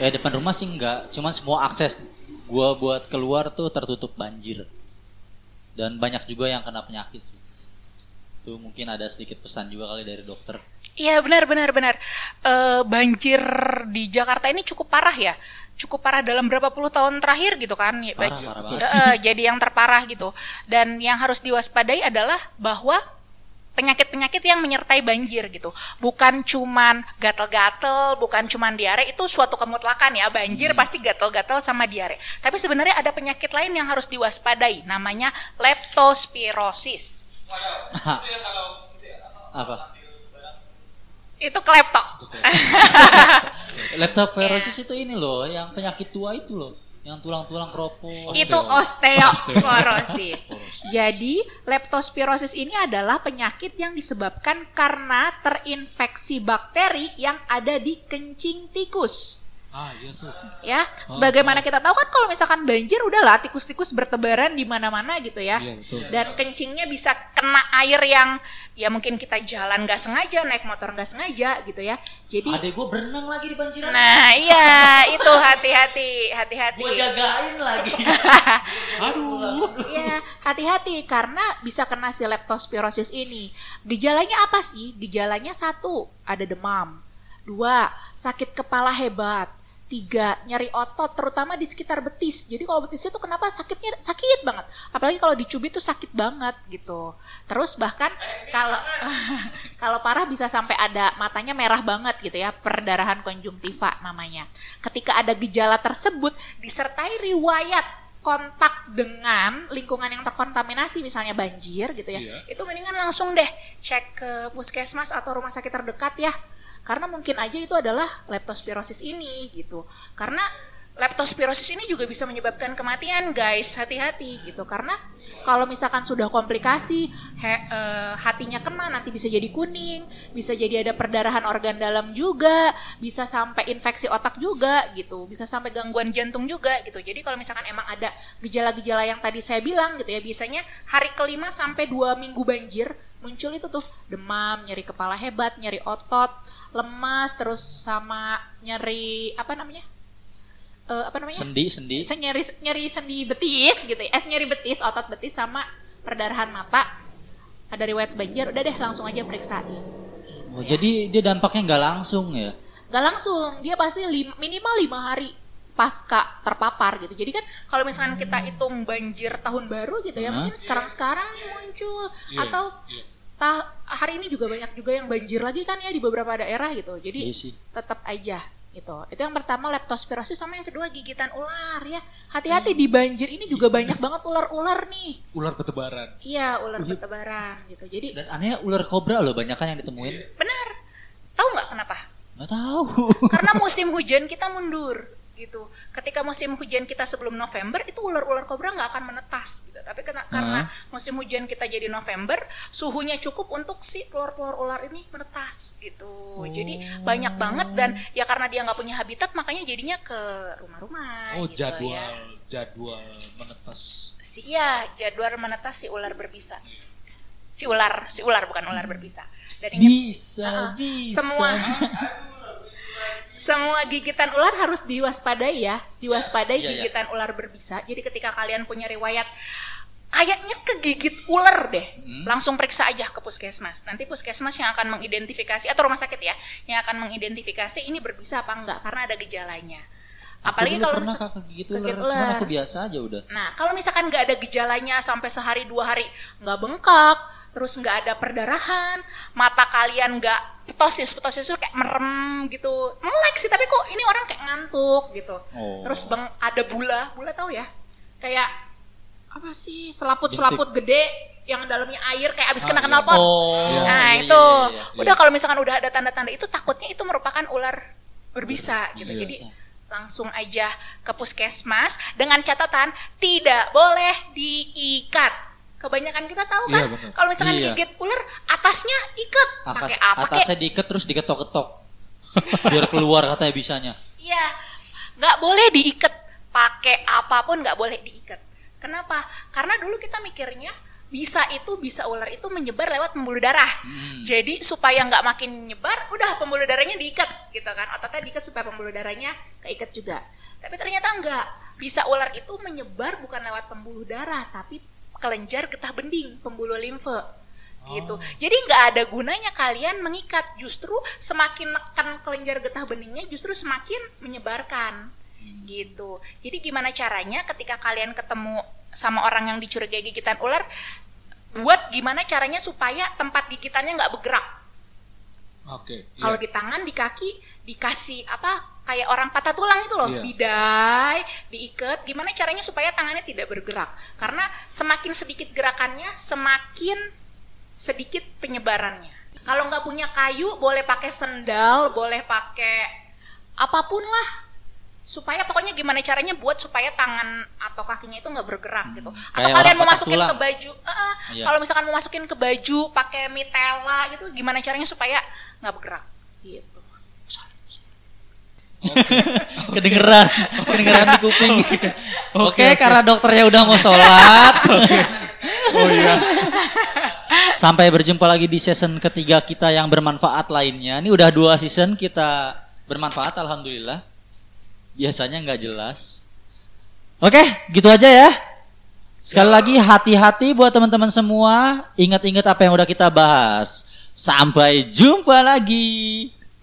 eh depan rumah sih enggak, cuman semua akses gua buat keluar tuh tertutup banjir. Dan banyak juga yang kena penyakit sih. Tuh mungkin ada sedikit pesan juga kali dari dokter. Iya benar benar benar. Eh, banjir di Jakarta ini cukup parah ya, cukup parah dalam berapa puluh tahun terakhir gitu kan? Ya, Parah, parah banget eh, jadi yang terparah gitu. Dan yang harus diwaspadai adalah bahwa penyakit-penyakit yang menyertai banjir gitu. Bukan cuman gatel-gatel, bukan cuman diare itu suatu kemutlakan ya. Banjir pasti gatel-gatel sama diare. Tapi sebenarnya ada penyakit lain yang harus diwaspadai namanya leptospirosis. Apa? Itu klepto. Leptospirosis itu ini loh, yang penyakit tua itu loh, yang tulang-tulang keropos. itu osteoporosis. Jadi, leptospirosis ini adalah penyakit yang disebabkan karena terinfeksi bakteri yang ada di kencing tikus. Ah iya tuh. Ya, sebagaimana kita tahu kan kalau misalkan banjir udahlah tikus-tikus bertebaran di mana-mana gitu ya. Iya betul. Dan kencingnya bisa kena air yang ya mungkin kita jalan nggak sengaja, naik motor nggak sengaja gitu ya. Jadi Adek gue berenang lagi di banjiran. Nah, iya, itu hati-hati, hati-hati. Gue jagain lagi. Aduh. Iya, hati-hati karena bisa kena si leptospirosis ini. Gejalanya apa sih? Gejalanya satu, ada demam. Dua, sakit kepala hebat. Tiga, nyeri otot terutama di sekitar betis. Jadi kalau betisnya tuh kenapa sakitnya sakit banget. Apalagi kalau dicubit tuh sakit banget gitu. Terus bahkan kalau kalau parah bisa sampai ada matanya merah banget gitu ya, perdarahan konjungtiva namanya. Ketika ada gejala tersebut disertai riwayat kontak dengan lingkungan yang terkontaminasi misalnya banjir gitu ya Iya. itu mendingan langsung deh cek ke puskesmas atau rumah sakit terdekat ya karena mungkin aja itu adalah leptospirosis ini gitu. Karena leptospirosis ini juga bisa menyebabkan kematian guys. Hati-hati gitu. Karena kalau misalkan sudah komplikasi he- eh, hatinya kena nanti bisa jadi kuning bisa jadi ada perdarahan organ dalam juga bisa sampai infeksi otak juga gitu. Bisa sampai gangguan jantung juga gitu. Jadi kalau misalkan emang ada gejala-gejala yang tadi saya bilang gitu ya biasanya hari kelima sampai dua minggu banjir muncul itu tuh demam nyeri kepala hebat nyeri otot lemas terus sama nyeri apa namanya Eh, apa namanya sendi, sendi. saya nyeri nyeri sendi betis gitu ya. Eh nyeri betis, otot betis sama perdarahan mata. Ada riwayat banjir, udah deh langsung aja periksain. Oh, jadi dia dampaknya nggak langsung ya? Gak langsung, dia pasti lim- minimal lima hari pasca terpapar gitu. Jadi kan kalau misalkan kita hitung banjir tahun baru gitu ya, Hah? mungkin sekarang-sekarang nih muncul Iya, atau iya. Tah- hari ini juga banyak juga yang banjir lagi kan ya di beberapa daerah gitu. Jadi Iya tetap aja gitu. Itu yang pertama leptospirosis sama yang kedua gigitan ular ya. Hati-hati di banjir ini juga banyak banget ular-ular nih. Ular bertebaran. Iya, ular bertebaran gitu. Jadi Dan anehnya ular kobra loh banyak kan yang ditemuin. benar. Tahu nggak kenapa? Nggak tahu. Karena musim hujan kita mundur gitu. Ketika musim hujan kita sebelum November itu ular-ular kobra nggak akan menetas gitu. Tapi kena- karena musim hujan kita jadi November, suhunya cukup untuk si telur-telur ular ini menetas gitu. Jadi banyak banget dan ya karena dia nggak punya habitat makanya jadinya ke rumah-rumah Oh gitu jadwal ya. jadwal menetas. Si ya, jadwal menetas si ular berbisa. Si ular, si ular bukan ular berbisa. Dan ingat Bisa, Ah, bisa. semua semua gigitan ular harus diwaspadai ya. Diwaspadai iya. gigitan ular berbisa. Jadi ketika kalian punya riwayat kayaknya kegigit ular deh. Hmm. langsung periksa aja ke puskesmas. Nanti puskesmas yang akan mengidentifikasi atau rumah sakit ya yang akan mengidentifikasi ini berbisa apa enggak karena ada gejalanya apalagi kalau pernah kakak gigit kegigit ular, cuman ular. aku biasa aja udah. Nah, kalau misalkan nggak ada gejalanya sampai sehari dua hari nggak bengkak, terus nggak ada perdarahan, mata kalian nggak ptosis, ptosis itu kayak merem gitu, melek sih tapi kok ini orang kayak ngantuk gitu. Oh. Terus bang ada bula, bula tahu ya? Kayak apa sih selaput-selaput gede yang dalamnya air kayak abis kena knalpot. Oh. Iya. Nah iya, itu iya, iya, iya. udah kalau misalkan udah ada tanda-tanda itu takutnya itu merupakan ular berbisa gitu. Iya. Jadi langsung aja ke puskesmas dengan catatan tidak boleh diikat. Kebanyakan kita tahu kan Iya, kalau misalkan Iya. gigit ular atasnya ikat. Atas, Pakai apa kek? atasnya diikat terus diketok-ketok. Biar keluar katanya bisanya. Iya, nggak boleh diikat. Pakai apa pun nggak boleh diikat. Kenapa? Karena dulu kita mikirnya bisa itu bisa ular itu menyebar lewat pembuluh darah. Hmm. Jadi supaya nggak makin nyebar, udah pembuluh darahnya diikat gitu kan. Ototnya diikat supaya pembuluh darahnya keikat juga. Tapi ternyata enggak. Bisa ular itu menyebar bukan lewat pembuluh darah, tapi kelenjar getah bening, pembuluh limfe gitu. Jadi nggak ada gunanya kalian mengikat. Justru semakin nekan kelenjar getah beningnya, justru semakin menyebarkan gitu. Jadi gimana caranya ketika kalian ketemu sama orang yang dicurigai gigitan ular, buat gimana caranya supaya tempat gigitannya nggak bergerak. Oke. iya. Kalau di tangan, di kaki dikasih apa? Kayak orang patah tulang itu loh, Iya. bidai, diikat. Gimana caranya supaya tangannya tidak bergerak? Karena semakin sedikit gerakannya, semakin sedikit penyebarannya. Kalau nggak punya kayu, boleh pakai sendal, boleh pakai apa pun lah supaya pokoknya gimana caranya buat supaya tangan atau kakinya itu nggak bergerak gitu. Atau kayak kalian mau masukin tulang. ke baju, eh, Iya. kalau misalkan mau masukin ke baju pakai mitela gitu, gimana caranya supaya nggak bergerak? Gitu. kedengeran. Kedengeran di kuping. Oke karena dokternya udah mau sholat. Oh iya. sampai berjumpa lagi di season ketiga kita yang bermanfaat lainnya. Ini udah dua season kita bermanfaat alhamdulillah biasanya nggak jelas. Oke gitu aja ya. Sekali lagi hati-hati buat teman-teman semua. Ingat-ingat apa yang udah kita bahas. Sampai jumpa lagi